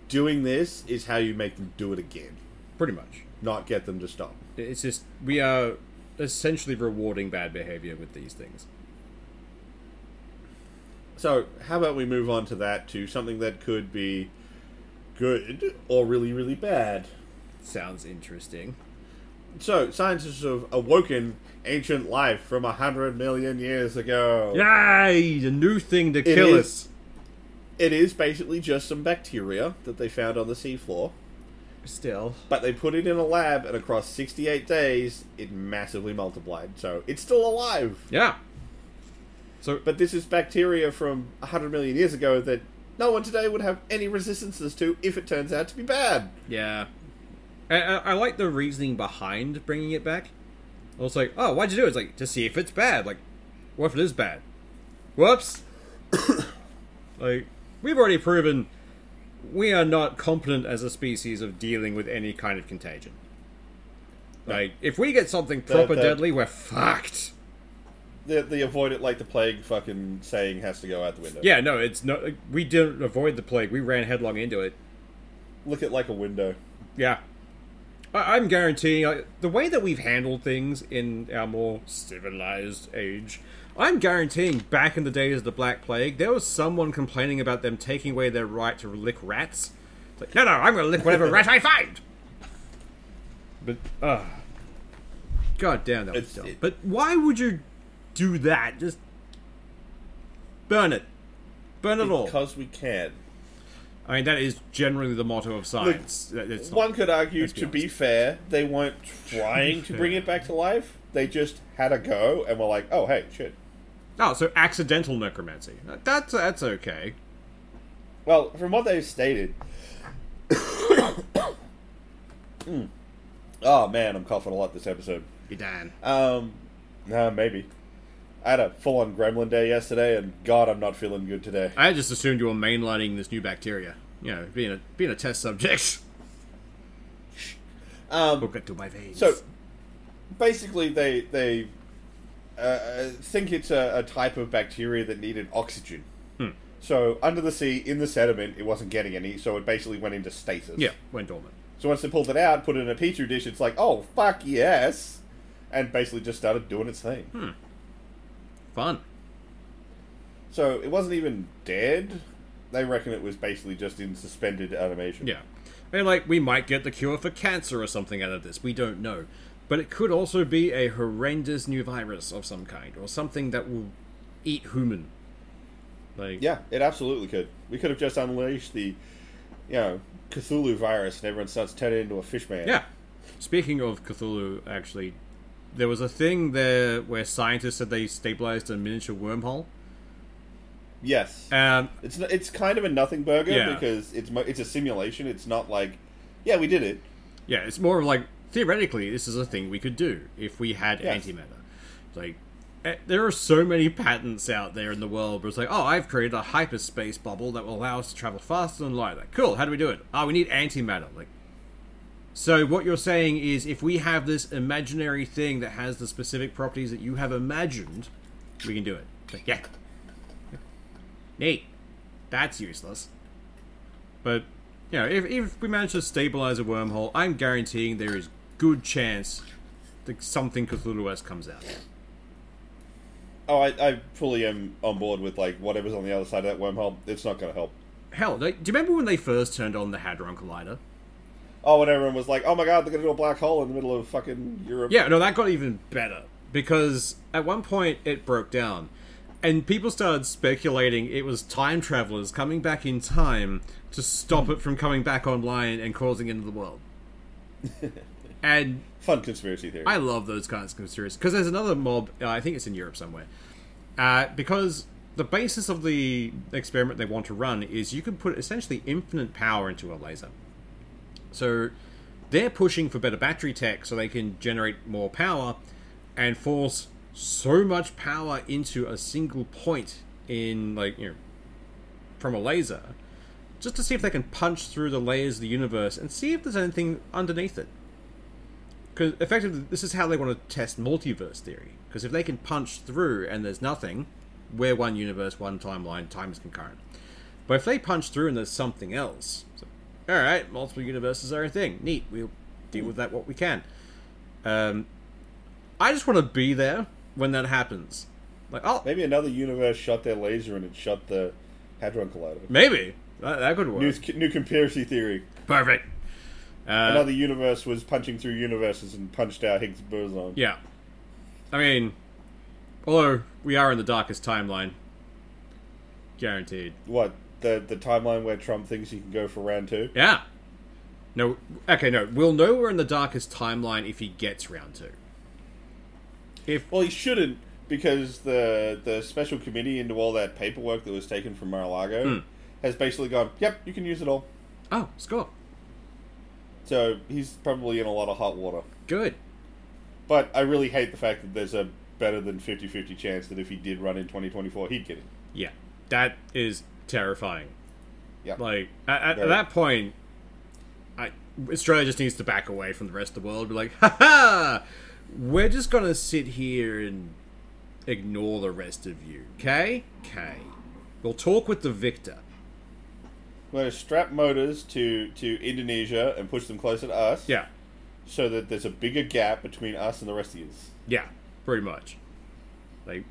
Doing this is how you make them do it again, pretty much. not get them to stop. It's just, we are essentially rewarding bad behavior with these things. So, how about we move on to that to something that could be good or really, really bad? Sounds interesting. So, scientists have awoken ancient life from a hundred million years ago. Yay! The new thing to kill is- us. It is basically just some bacteria that they found on the seafloor, Still. but they put it in a lab, and across 68 days, it massively multiplied. So, it's still alive. Yeah. So, But this is bacteria from a hundred million years ago that no one today would have any resistances to if it turns out to be bad. yeah. I, I, I like the reasoning behind bringing it back. I was like, oh, why'd you do it? It's like, to see if it's bad. Like, what if it is bad? Whoops. like, we've already proven we are not competent as a species of dealing with any kind of contagion. Like, if we get something proper deadly, we're fucked. The, the avoid it like the plague fucking saying has to go out the window. Yeah, no, it's not. We didn't avoid the plague. We ran headlong into it. Look at like a window. Yeah. I- I'm guaranteeing uh, the way that we've handled things in our more civilized age. I'm guaranteeing back in the days of the Black Plague, there was someone complaining about them taking away their right to lick rats. It's like, no, no, I'm going to lick whatever rat I find. But, uh, god damn, that was dumb. it- but why would you do that? Just burn it, burn it all. Because we can. I mean, that is generally the motto of science. It's not- One could argue, be to be fair, they weren't trying to bring it back to life. They just had a go and were like, "Oh, hey, shit." oh, so accidental necromancy. That's that's okay. Well, from what they've stated, Hmm. oh man, I'm coughing a lot this episode. Be Dan. Um, maybe. I had a full-on gremlin day yesterday, and God, I'm not feeling good today. I just assumed you were mainlining this new bacteria. You know, being a being a test subject. Um, Look into my veins. So, basically, they they uh, think it's a, a type of bacteria that needed oxygen. Hmm. So, under the sea, in the sediment, it wasn't getting any, so it basically went into stasis. yeah, went dormant. So once they pulled it out, put it in a petri dish, it's like, oh fuck yes, and basically just started doing its thing. Hmm. Fun. So it wasn't even dead. They reckon it was basically just in suspended animation. Yeah. And like we might get the cure for cancer or something out of this. We don't know. But it could also be a horrendous new virus of some kind, or something that will eat human. Like Yeah, it absolutely could. We could have just unleashed the, you know, Cthulhu virus, and everyone starts turning into a fish man. Yeah. Speaking of Cthulhu, actually, there was a thing there where scientists said they stabilized a miniature wormhole. Yes. Um, It's it's kind of a nothing burger Yeah. because it's it's a simulation. It's not like, yeah, we did it. yeah, it's more of like theoretically, this is a thing we could do if we had Yes. antimatter. Like, eh, there are so many patents out there in the world where it's like, oh, I've created a hyperspace bubble that will allow us to travel faster than light. Like, cool. How do we do it? Oh, we need antimatter. Like, so what you're saying is, if we have this imaginary thing that has the specific properties that you have imagined, we can do it. Yeah. Neat. That's useless. But, you know, if, if we manage to stabilize a wormhole, I'm guaranteeing there is good chance that something Cthulhu-esque comes out. Oh, I, I fully am on board with like whatever's on the other side of that wormhole. It's not going to help. Hell, like, do you remember when they first turned on the Hadron Collider? Oh, when everyone was like, "Oh my god, they're to do a black hole in the middle of fucking Europe." Yeah, no, that got even better because at one point it broke down, and people started speculating it was time travelers coming back in time to stop it from coming back online and causing into the world. and Fun conspiracy theory. I love those kinds of conspiracies because there's another mob. Uh, I think it's in Europe somewhere. Uh, because the basis of the experiment they want to run is you can put essentially infinite power into a laser. So they're pushing for better battery tech so they can generate more power and force so much power into a single point in like you know from a laser just to see if they can punch through the layers of the universe and see if there's anything underneath it. Because effectively this is how they want to test multiverse theory. Because if they can punch through and there's nothing we're one universe one timeline time is concurrent. But if they punch through and there's something else all right multiple universes are a thing neat we'll deal with that what we can um, i just want to be there when that happens like oh Maybe another universe shot their laser and it shot the hadron collider. maybe that, that could work New, new conspiracy theory. perfect uh, Another universe was punching through universes and punched out Higgs boson. Yeah. I mean, although we are in the darkest timeline, guaranteed. What the the timeline where Trump thinks he can go for round two? Yeah. No, okay, no. We'll know we're in the darkest timeline if he gets round two. If Well, he shouldn't because the the special committee into all that paperwork that was taken from Mar-a-Lago Hmm. has basically gone. Yep, you can use it all. oh, Scott, So he's probably in a lot of hot water. good. But I really hate the fact that there's a better than 50-50 chance that if he did run in 2024, he'd get it. Yeah, that is terrifying. Yeah. Like at, at, at that point, I, Australia just needs to back away from the rest of the world. Be like, ha ha, we're just gonna sit here and ignore the rest of you. Okay, okay. We'll talk with the victor. We're to strap motors to, to Indonesia and push them closer to us Yeah, so that there's a bigger gap between us and the rest of you. yeah, pretty much. Like,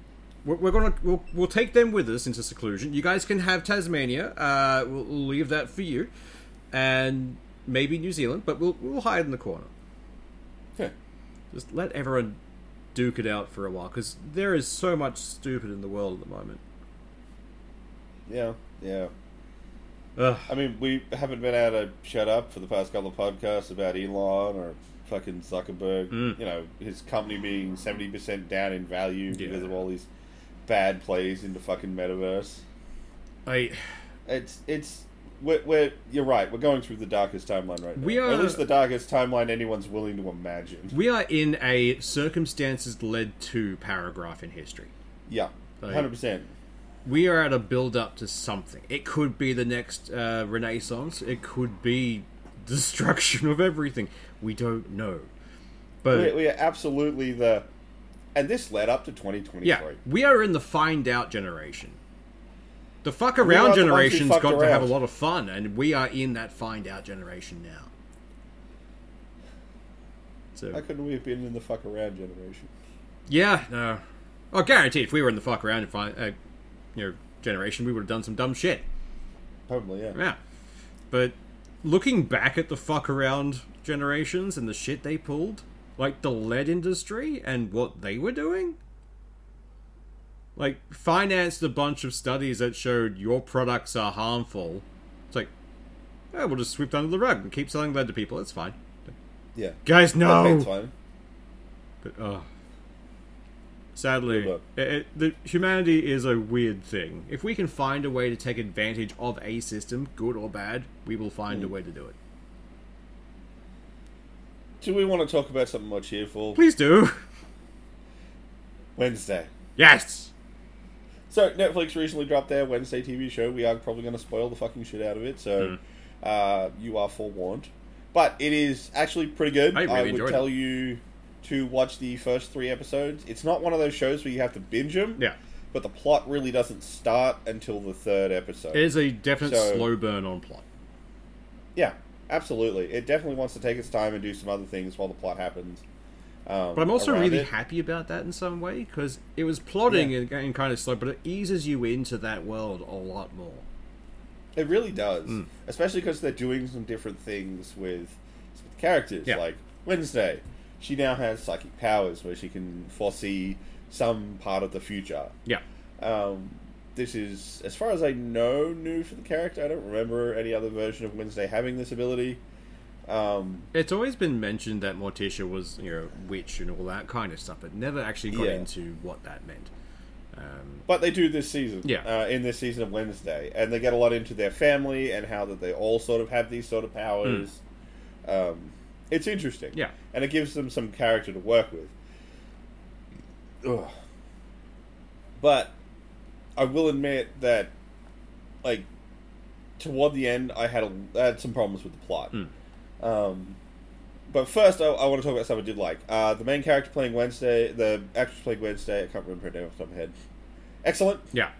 we're, we're gonna we'll, we'll take them with us into seclusion. You guys can have Tasmania. Uh, we'll, we'll leave that for you, and maybe New Zealand, but we'll we'll hide in the corner. Yeah. Just let everyone duke it out for a while, because there is so much stupid in the world at the moment. Yeah, yeah. Ugh. I mean, we haven't been able to shut up for the past couple of podcasts about Elon or fucking Zuckerberg. Mm. You know, his company being seventy percent down in value Yeah. because of all these bad plays into fucking metaverse. I It's it's we're, we're you're right. We're going through the darkest timeline right now. We Or at least the darkest timeline anyone's willing to imagine. we are in a circumstances led to paragraph in history. Yeah, Like- hundred percent. We are at a build up to something. It could be the next uh, Renaissance. It could be destruction of everything. We don't know. But We, we are absolutely the, and this led up to 2023. yeah, we are in the find out generation. The fuck around generation's who generation's fucked got to have a lot of fun, and we are in that find out generation now. So How couldn't we have been in the fuck around generation? Yeah, no. Oh, guaranteed. If we were in the fuck around and find, uh, you know, generation, we would have done some dumb shit. Probably, yeah. Yeah. But looking back at the fuck around generations and the shit they pulled, like the lead industry and what they were doing, like financed a bunch of studies that showed your products are harmful. It's like, oh, we'll just sweep under the rug and keep selling lead to people. It's fine. Yeah. Guys, no. Okay, it's fine. But oh, sadly, it, it, the humanity is a weird thing. If we can find a way to take advantage of a system, good or bad, we will find Hmm. a way to do it. Do we want to talk about something more cheerful? Please do. Wednesday. Yes. So Netflix recently dropped their Wednesday TV show. We are probably going to spoil the fucking shit out of it, so Hmm. uh, you are forewarned. But it is actually pretty good. I really would tell it. you to watch the first three episodes. It's not one of those shows where you have to binge them. Yeah. But the plot really doesn't start until the third episode. It is a definite So- slow burn on plot. Yeah, absolutely. It definitely wants to take its time and do some other things while the plot happens. Um, But I'm also really it. happy about that in some way because it was plotting Yeah. and, and kind of slow, but it eases you into that world a lot more. It really does, Mm. especially because they're doing some different things with, with characters. Yeah. Like Wednesday, she now has psychic powers where she can foresee some part of the future. Yeah. Um, this is, as far as I know, new for the character. I don't remember any other version of Wednesday having this ability. Um, It's always been mentioned that Morticia was, you know, witch and all that kind of stuff, but never actually got Yeah. into what that meant. Um, But they do this season, Yeah. Uh, in this season of Wednesday, and they get a lot into their family and how that they all sort of have these sort of powers. Um, it's interesting. Yeah. and it gives them some character to work with. Ugh. But I will admit that, like, toward the end, I had a, I had some problems with the plot. Hmm. Um, but first, I, I want to talk about something I did like. Uh, the main character playing Wednesday, the actress playing Wednesday, I can't remember her name off the top of my head. Excellent. yeah.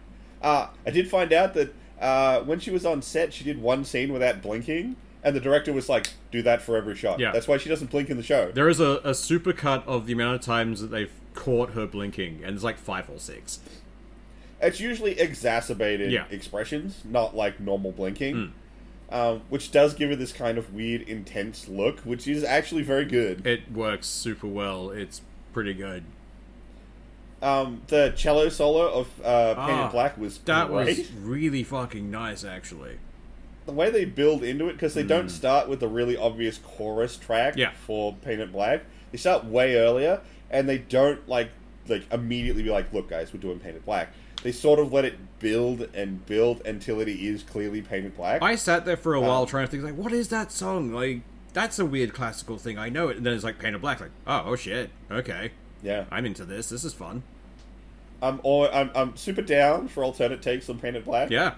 Uh, I did find out that uh, when she was on set, she did one scene without blinking, and the director was like, "Do that for every shot." Yeah. That's why she doesn't blink in the show. There is a, a super cut of the amount of times that they've caught her blinking, and it's like five or six. It's usually exacerbated Yeah. expressions, not like normal blinking. Mm. Um, which does give it this kind of weird, intense look, which is actually very good. It works super well. It's pretty good. Um, the cello solo of uh, Painted Ah, Black was That great. was really fucking nice, actually. the way they build into it because they don't start with the really obvious chorus track Hmm. Yeah. for Paint It Black. They start way earlier, and they don't like like immediately be like, "Look, guys, we're doing Paint It Black." They sort of let it build and build until it is clearly Paint It Black. I sat there for a while Um, trying to think, like, what is that song? Like, that's a weird classical thing. I know it. And then it's like Paint It Black. Like, oh, oh shit. Okay. yeah, I'm into this. This is fun. I'm all, I'm I'm super down for alternate takes on Paint It Black. Yeah.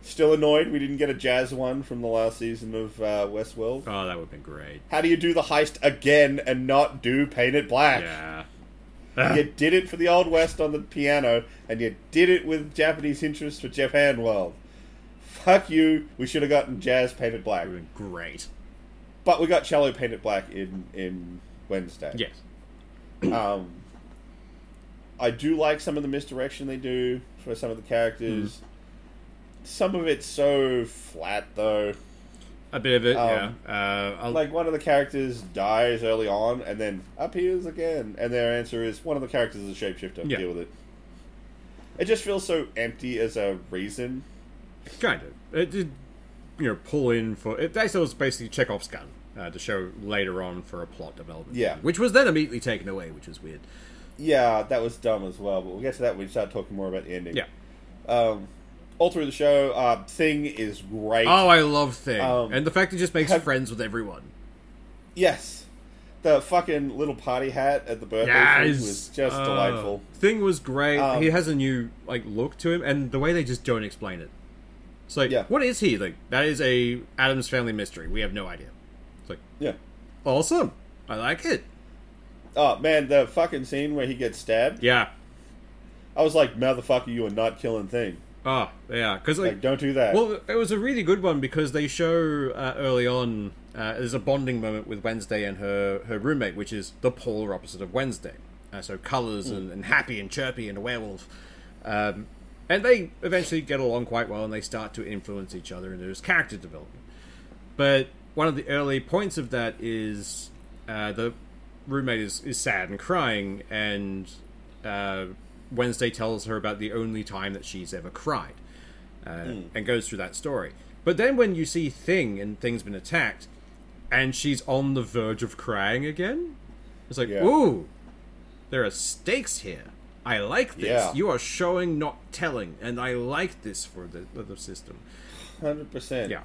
Still annoyed we didn't get a jazz one from the last season of uh, Westworld. Oh, that would have been great. How do you do the heist again and not do Paint It Black? Yeah. You did it for the Old West on the piano, and you did it with Japanese interest for Japan World. Fuck you. We should have gotten jazz paint it black. Would have been great. But we got cello paint it black in, in Wednesday. Yes. Um, I do like some of the misdirection they do for some of the characters. Some of it's so flat, though. A bit of it, Um, yeah. Uh, Like, one of the characters dies early on and then appears again, and their answer is one of the characters is a shapeshifter. Yeah. Deal with it. It just feels so empty as a reason. kind of. It, did, you know pull in for it. They was basically Chekhov's gun uh, to show later on for a plot development. Yeah. which was then immediately taken away, which was weird. Yeah, that was dumb as well. But we'll get to that when we start talking more about the ending. Yeah. Um, all through the show, uh, Thing is great. Oh, I love Thing, Um, and the fact he just makes have- friends with everyone. Yes. The fucking little party hat at the birthday Yes, was just Oh. delightful. Thing was great. Um, he has a new like look to him, and the way they just don't explain it. It's like, Yeah. what is he? Like that is a Addams Family mystery. We have no idea. It's like Yeah. awesome. I like it. Oh man, the fucking scene where he gets stabbed. Yeah. I was like, motherfucker, you are not killing Thing. Oh, yeah. Because Like, like, don't do that. well, it was a really good one because they show uh, early on. Uh, there's a bonding moment with Wednesday and her her roommate, which is the polar opposite of Wednesday. Uh, so colors and, and happy and chirpy and a werewolf. Um, and they eventually get along quite well, and they start to influence each other, and there's character development. But one of the early points of that is uh, the roommate is, is sad and crying, and uh, Wednesday tells her about the only time that she's ever cried, uh, and goes through that story. But then when you see Thing and Thing's been attacked, and she's on the verge of crying again, it's like, Yeah. ooh, there are stakes here. I like this. Yeah. You are showing, not telling, and I like this for the, for the system. Hundred percent. Yeah.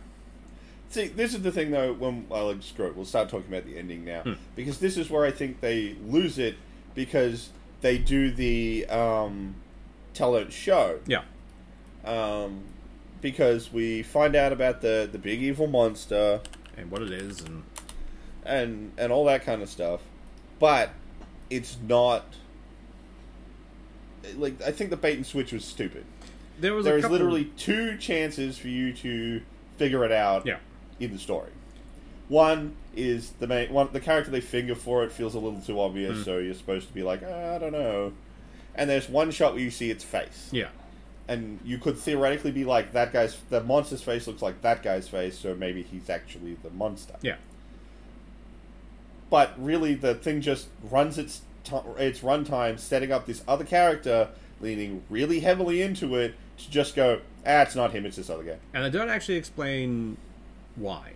See, this is the thing though. When I like screw it, we'll start talking about the ending now because this is where I think they lose it because they do the um, tell don't show. Yeah. Um, because we find out about the the big evil monster And what it is, and and and all that kind of stuff, but it's not. Like I think the bait and switch was stupid. there was There a is literally two chances for you to figure it out. Yeah. in the story. One is the main one. The character they finger for it feels a little too Mm. obvious, so you're supposed to be like, "Ah, I don't know. And there's one shot where you see its face, Yeah. and you could theoretically be like, that guy's the monster's face looks like that guy's face, so maybe he's actually the monster. Yeah. But really, the thing just runs its t- its runtime setting up this other character, leaning really heavily into it to just go, ah, it's not him, it's this other guy. And I don't actually explain why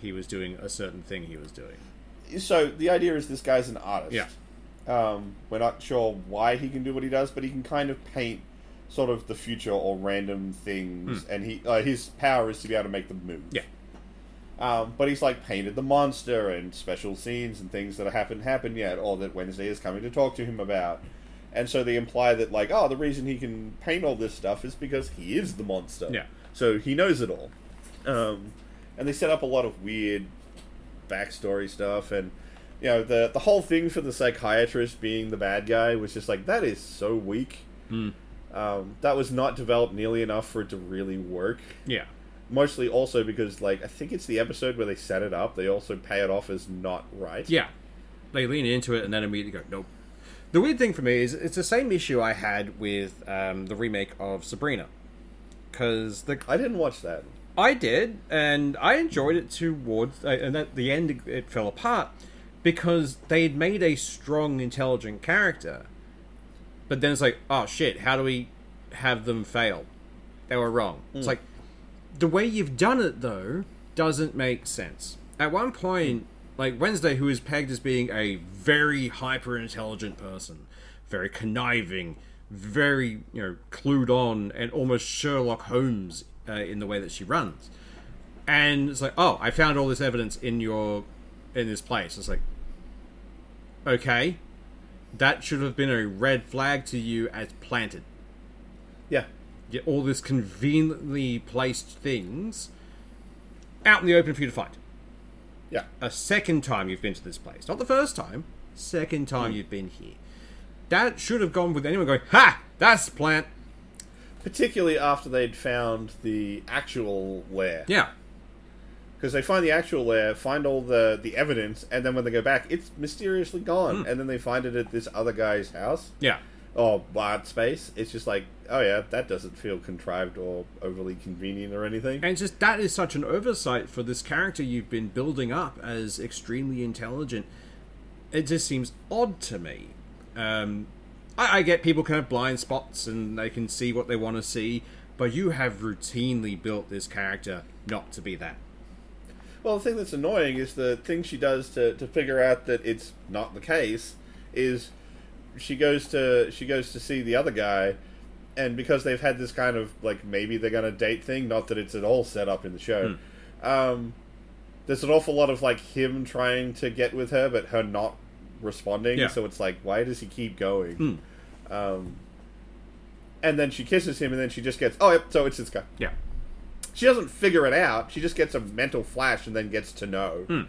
he was doing a certain thing he was doing. so the idea is this guy's an artist. Yeah. Um, we're not sure why he can do what he does, but he can kind of paint sort of the future or random things, and he uh, his power is to be able to make them move. Yeah. Um, but he's like painted the monster and special scenes and things that haven't happened yet, or that Wednesday is coming to talk to him about. And so they imply that like, oh, the reason he can paint all this stuff is because he is the monster. Yeah. So he knows it all. Um, and they set up a lot of weird backstory stuff and you know the the whole thing for the psychiatrist being the bad guy was just like that is so weak Hmm. um, that was not developed nearly enough for it to really work Yeah. mostly also because like i think it's the episode where they set it up they also pay it off as not right Yeah. They lean into it and then immediately go, nope. The weird thing for me is it's the same issue I had with um, the remake of Sabrina. Because the i didn't watch that I did, and I enjoyed it towards, uh, and at the end it, it fell apart because they had made a strong, intelligent character, but then it's like, oh shit, how do we have them fail? They were wrong. It's like the way you've done it though doesn't make sense. At one point, like Wednesday, who is pegged as being a very hyper intelligent person, very conniving, very you know clued on, and almost Sherlock Holmes uh, in the way that she runs. And it's like, oh, I found all this evidence in your in this place. It's like, okay, that should have been a red flag to you as planted. yeah Get all this conveniently placed things out in the open for you to find. yeah A second time you've been to this place, not the first time. Second time you've been here. That should have gone with anyone going, ha, that's plant. Particularly after they'd found the actual lair Yeah, because they find the actual lair, find all the the evidence, and then when they go back, it's mysteriously gone, Hmm. and then they find it at this other guy's house yeah, or art space. It's just like, oh yeah, that doesn't feel contrived or overly convenient or anything. And just that is such an oversight for this character you've been building up as extremely intelligent. It just seems odd to me. Um, I, I get people can have blind spots and they can see what they want to see, but you have routinely built this character not to be that. Well, the thing that's annoying is the thing she does to, to figure out that it's not the case is she goes to she goes to see the other guy, and because they've had this kind of like maybe they're gonna date thing, not that it's at all set up in the show. Um, there's an awful lot of like him trying to get with her, but her not responding. Yeah. So it's like, why does he keep going? Hmm. Um, and then she kisses him, and then she just gets, oh, yep, so it's this guy. Yeah. She doesn't figure it out. She just gets a mental flash and then gets to know. Hmm.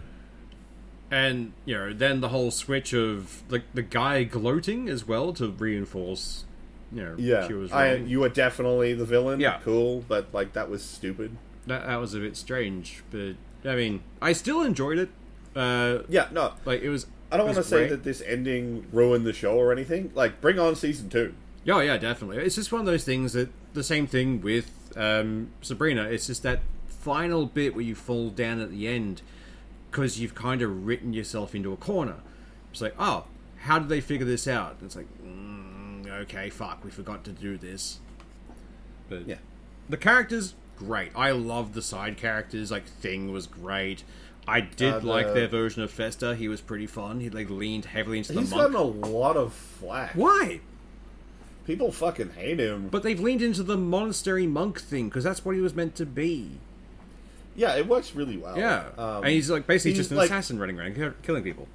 And, you know, then the whole switch of the, the guy gloating as well to reinforce, you know, Yeah, she was I, you were definitely the villain. Yeah. cool, but like that was stupid. that, that was a bit strange, but, I mean, I still enjoyed it. Uh, Yeah, no, like, it was. I don't want to say great. that this ending ruined the show or anything. Like, bring on season two. Oh yeah, definitely. It's just one of those things that the same thing with um, Sabrina. It's just that final bit where you fall down at the end because you've kind of written yourself into a corner. It's like, oh, how did they figure this out? And it's like, mm, okay, fuck, we forgot to do this. But Yeah. the characters great. I love the side characters. Like Thing was great. I did Uh, the- like their version of Fester. He was pretty fun. He like leaned heavily into the He's monk. gotten a lot of flack. Why? People fucking hate him. But they've leaned into the monastery monk thing because that's what he was meant to be. yeah, it works really well. Yeah, Um, and he's like basically he's just an like- assassin running around killing people.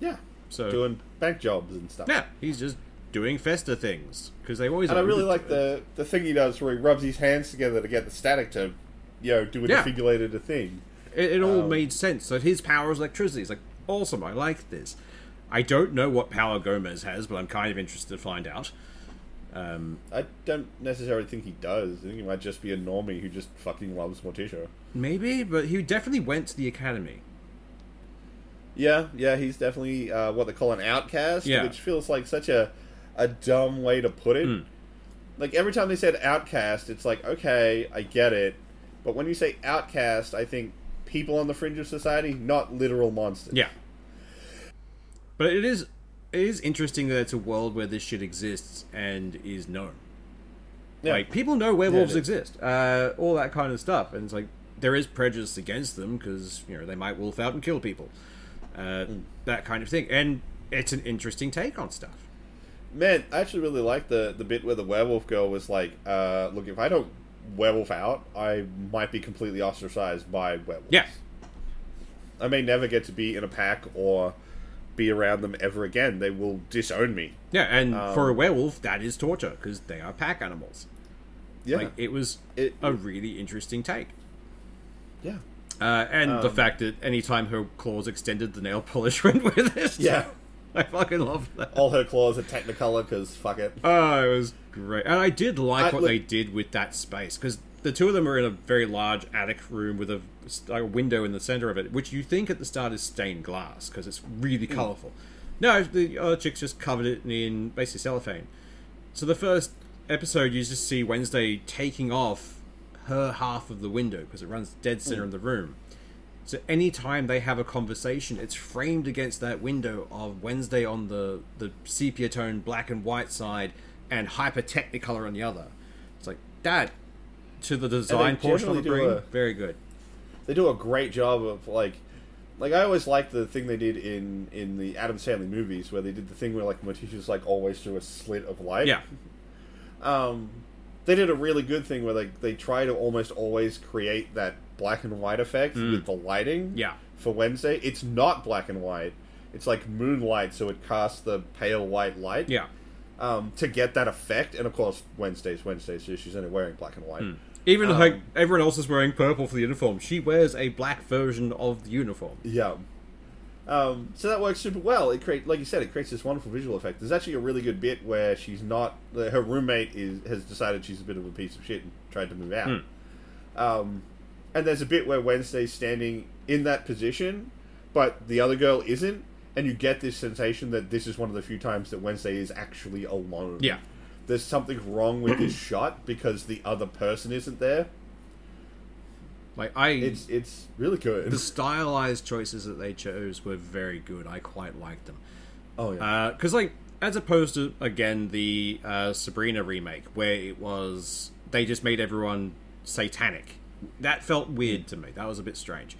yeah, So doing bank jobs and stuff. yeah, he's just doing Fester things because they always. And I really like the the thing he does where he rubs his hands together to get the static to, you know, do a Yeah. defibrillator thing. It, it all um, made sense. So his power is electricity. It's like awesome. I like this. I don't know what power Gomez has, but I'm kind of interested to find out. Um, I don't necessarily think he does. I think he might just be a normie who just fucking loves Morticia. maybe, but he definitely went to the academy. Yeah, yeah, he's definitely uh, what they call an outcast, Yeah. which feels like such a a dumb way to put it. Mm. Like every time they said outcast, it's like okay, I get it, but when you say outcast, I think people on the fringe of society, not literal monsters. Yeah. But it is it is interesting that it's a world where this shit exists and is known. Yeah. Like people know werewolves Yeah, exist, uh, all that kind of stuff, and it's like there is prejudice against them because you know they might wolf out and kill people, uh, Hmm. that kind of thing, and it's an interesting take on stuff. Man, I actually really like the the bit where the werewolf girl was like, uh, "Look, if I don't werewolf out, I might be completely ostracized by werewolves. Yeah. I may never get to be in a pack or be around them ever again. They will disown me." Yeah, and Um, for a werewolf, that is torture because they are pack animals. Yeah, Like it was It- a really interesting take. yeah, Uh, and the Um, fact that anytime her claws extended, the nail polish went with it. yeah. I fucking love that. All her claws are Technicolor because fuck it. Oh, it was great. And I did like I- what look- they did with that space because the two of them are in a very large attic room with a, a window in the center of it, which you think at the start is stained glass because it's really Hmm. colorful. No, the other chick's just covered it in basically cellophane. So the first episode, you just see Wednesday taking off her half of the window because it runs dead Hmm. center in the room. So anytime they have a conversation, it's framed against that window of Wednesday on the, the sepia tone black and white side and hyper technicolor on the other. It's like that to the design portion of the a- very good. They do a great job of like, like I always liked the thing they did in in the Adam Sandler movies where they did the thing where like Morticia's like always through a slit of light. Yeah, um, they did a really good thing where they they try to almost always create that black and white effect with the lighting. Mm. yeah, For Wednesday, it's not black and white. It's like moonlight, so it casts the pale white light. yeah. Um, to get that effect, and of course Wednesday's Wednesday, so she's only wearing black and white. Even Um, like everyone else is wearing purple for the uniform, she wears a black version of the uniform. Yeah. Um, so that works super well. It create, like you said, it creates this wonderful visual effect. There's actually a really good bit where she's not. Her roommate is has decided she's a bit of a piece of shit and tried to move out. Um, and there's a bit where Wednesday's standing in that position, but the other girl isn't, and you get this sensation that this is one of the few times that Wednesday is actually alone. Yeah. There's something wrong with this shot because the other person isn't there. Like I, It's it's really good. the stylized choices that they chose were very good. I quite liked them. oh yeah. because like as opposed to again the uh, Sabrina remake where it was they just made everyone satanic. That felt weird to me. That was a bit strange.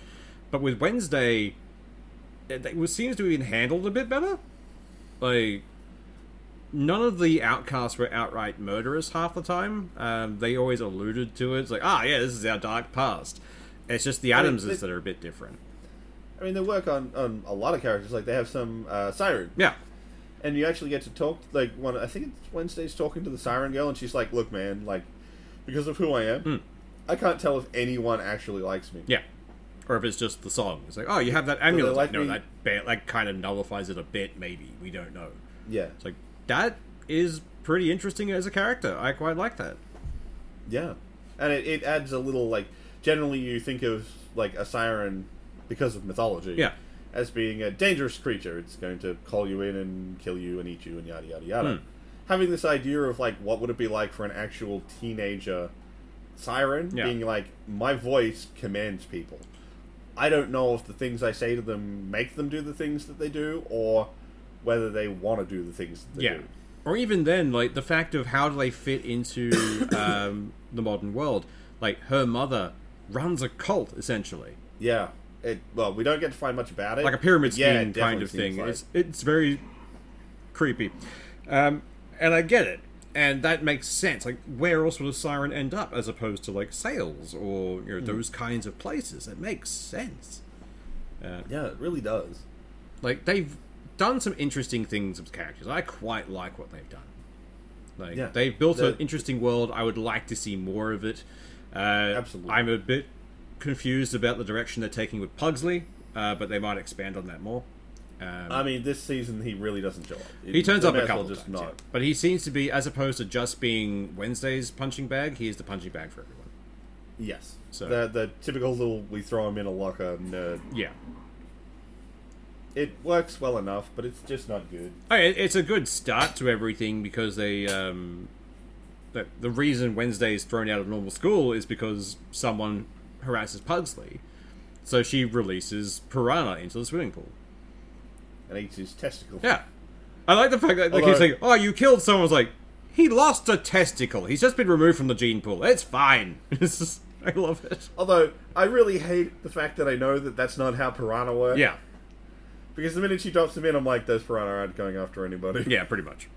But with Wednesday, it, seems to have been handled a bit better. Like, none of the outcasts were outright murderous half the time. Um, they always alluded to it. It's like, ah, yeah, this is our dark past. It's just the I mean, Addamses they- that are a bit different. I mean, they work on, on a lot of characters. Like they have some uh, siren, Yeah. and you actually get to talk. Like one, I think it's Wednesday's talking to the siren girl, and she's like, "Look, man, like because of who I am, Hmm. I can't tell if anyone actually likes me." Yeah. Or if it's just the song. It's like, oh, you have that amulet. like no, me- that ba- that kind of nullifies it a bit, maybe. We don't know. yeah, It's like, that is pretty interesting as a character. I quite like that. yeah. And it, it adds a little like. Generally, you think of like a siren because of mythology. Yeah. as being a dangerous creature. It's going to call you in and kill you and eat you and yada yada yada. Hmm. Having this idea of like what would it be like for an actual teenager siren Yeah. being like my voice commands people. I don't know if the things I say to them make them do the things that they do or whether they want to do the things that they Yeah. do. Or even then, like, the fact of how do they fit into um, the modern world. Like, her mother runs a cult, essentially. Yeah. It well, we don't get to find much about it. like a pyramid but yeah, scheme kind of thing. like- It's it's very creepy, um, and I get it, and that makes sense. Like where else would a siren end up as opposed to like sales or you know Hmm. those kinds of places? It makes sense. Uh, Yeah, it really does. like they've done some interesting things with characters. I quite like what they've done. Like Yeah. they've built an interesting world. I would like to see more of it. Uh, Absolutely. I'm a bit confused about the direction they're taking with Pugsley, uh, but they might expand on that more. Um, I mean, this season he really doesn't show up. he turns up a well couple just times, not. yeah. but he seems to be, as opposed to just being Wednesday's punching bag, he is the punching bag for everyone. Yes. So- the the typical little we throw him in a locker nerd. Yeah, It works well enough, but it's just not good. Mean, it- it's a good start to everything because they um, the, the reason Wednesday is thrown out of normal school is because someone harasses Pugsley, so she releases Piranha into the swimming pool. And eats his testicle. Yeah, I like the fact that keep Although- saying, "Oh, you killed someone." It's like he lost a testicle. He's just been removed from the gene pool. It's fine. It's just, I love it. Although I really hate the fact that I know that that's not how piranha work. Yeah, Because the minute she drops him in, I'm like, those piranha aren't going after anybody. yeah, pretty much.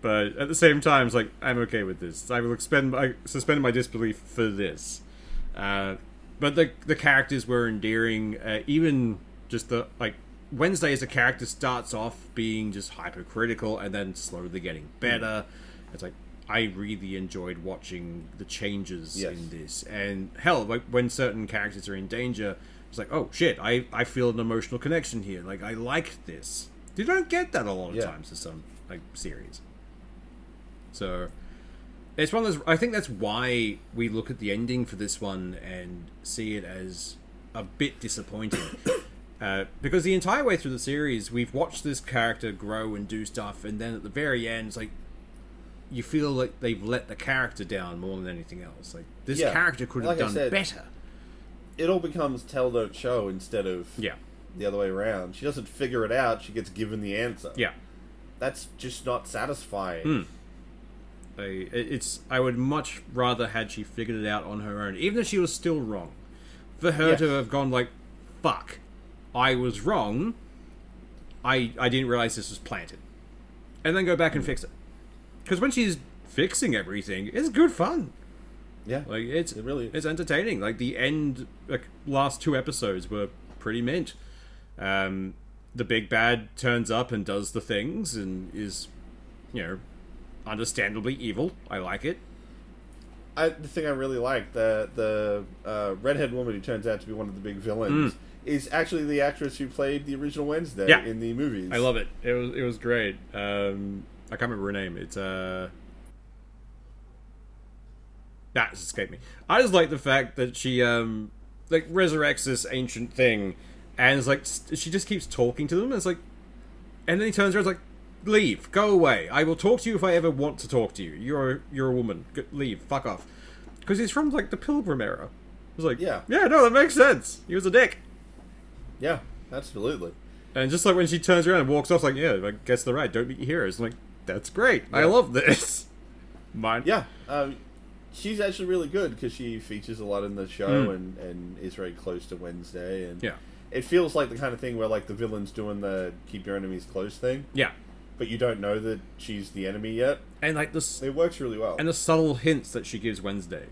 But at the same time, it's like I'm okay with this. I will expend, I suspend my disbelief for this. Uh, but the the characters were endearing. Uh, even just the like Wednesday as a character starts off being just hypercritical and then slowly getting mm. better. It's like I really enjoyed watching the changes Yes. in this. And hell, like when certain characters are in danger, it's like, oh shit, I, I feel an emotional connection here. Like I like this. You don't get that a lot of Yeah. times in some like series. So it's one of those. I think that's why we look at the ending for this one and see it as a bit disappointing. Uh, because the entire way through the series, we've watched this character grow and do stuff, and then at the very end, it's like you feel like they've let the character down more than anything else. Like this Yeah. character could have Like done said- better. It all becomes tell don't show instead of Yeah, the other way around. She doesn't figure it out, she gets given the answer. yeah. That's just not satisfying. Hmm. I, it's. I would much rather had she figured it out on her own, even if she was still wrong. For her Yes. to have gone like, "Fuck, I was wrong. I I didn't realize this was planted," and then go back and fix it. Because when she's fixing everything, it's good fun. Yeah. Like it's It really is. it's entertaining. Like the end, like last two episodes were pretty mint. Um, the big bad turns up and does the things and is, you know, understandably evil. I like it. I, the thing I really like the the uh, redhead woman who turns out to be one of the big villains is actually the actress who played the original Wednesday. Yeah. in the movies. I love it. It was it was great. Um, I can't remember her name. It's uh. That just escaped me. I just like the fact that she um like resurrects this ancient thing, and it's like she just keeps talking to them. And it's like, and then he turns around, and like, leave, go away. I will talk to you if I ever want to talk to you. You're you're a woman. G- leave, fuck off. Because he's from like the Pilgrim era. It's like, Yeah. yeah, no, that makes sense. He was a dick. Yeah, absolutely. And just like when she turns around and walks off, like, yeah, I guess they're right. Don't meet your heroes. I'm like, that's great. I love this. Mine. Yeah, um, she's actually really good because she features a lot in the show Mm. and, and is very close to Wednesday. And Yeah. it feels like the kind of thing where like the villain's doing the keep your enemies close thing, Yeah. but you don't know that she's the enemy yet. And like this It works really well. and the subtle hints that she gives Wednesday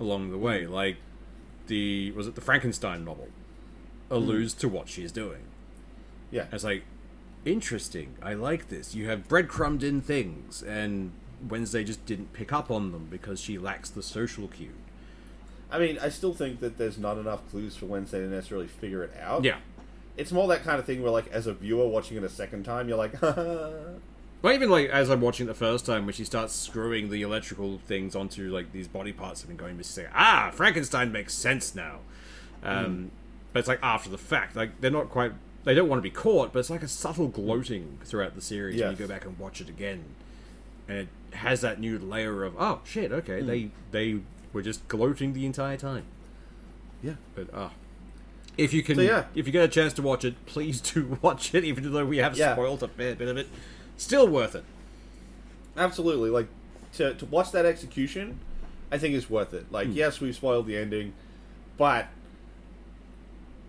along the way, like the was it the Frankenstein novel alludes to what she's doing. yeah, It's like interesting. I like this. You have breadcrumbed in things, and Wednesday just didn't pick up on them because she lacks the social cue. I mean, I still think that there's not enough clues for Wednesday to necessarily figure it out. Yeah. it's more that kind of thing where like as a viewer watching it a second time, you're like, Well, even like as I'm watching it the first time, when she starts screwing the electrical things onto like these body parts and going to say, "Ah, Frankenstein makes sense now." Um, But it's like after the fact, like they're not quite. They don't want to be caught, but it's like a subtle gloating throughout the series when you go back and watch it again, and it has that new layer of, "Oh shit, okay, they they were just gloating the entire time." yeah, But ah. If you can, So, yeah. if you get a chance to watch it, please do watch it. Even though we have Yeah. spoiled a fair bit of it, still worth it. absolutely. Like to to watch that execution, I think is worth it. Like, yes, we've spoiled the ending, but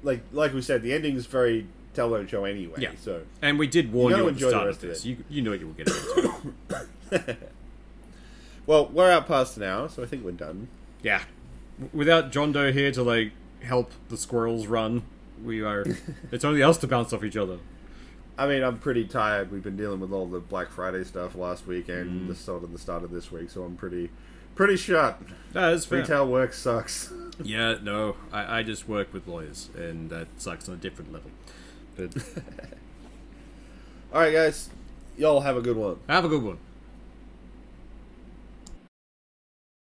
like like we said, the ending is very television show anyway. Yeah. So And we did warn You you, at the enjoy the start of rest of this. it. You you know you were getting it. well, we're out past an hour, so I think we're done. yeah. Without John Doe here to like help the squirrels run, we are. it's only us to bounce off each other. I mean, I'm pretty tired. We've been dealing with all the Black Friday stuff last week Mm. and the start of the start of this week, so I'm pretty pretty shut. That is fair. Retail work sucks. Yeah, no, I, I just work with lawyers, and that sucks on a different level. But All right, guys, y'all have a good one. have a good one.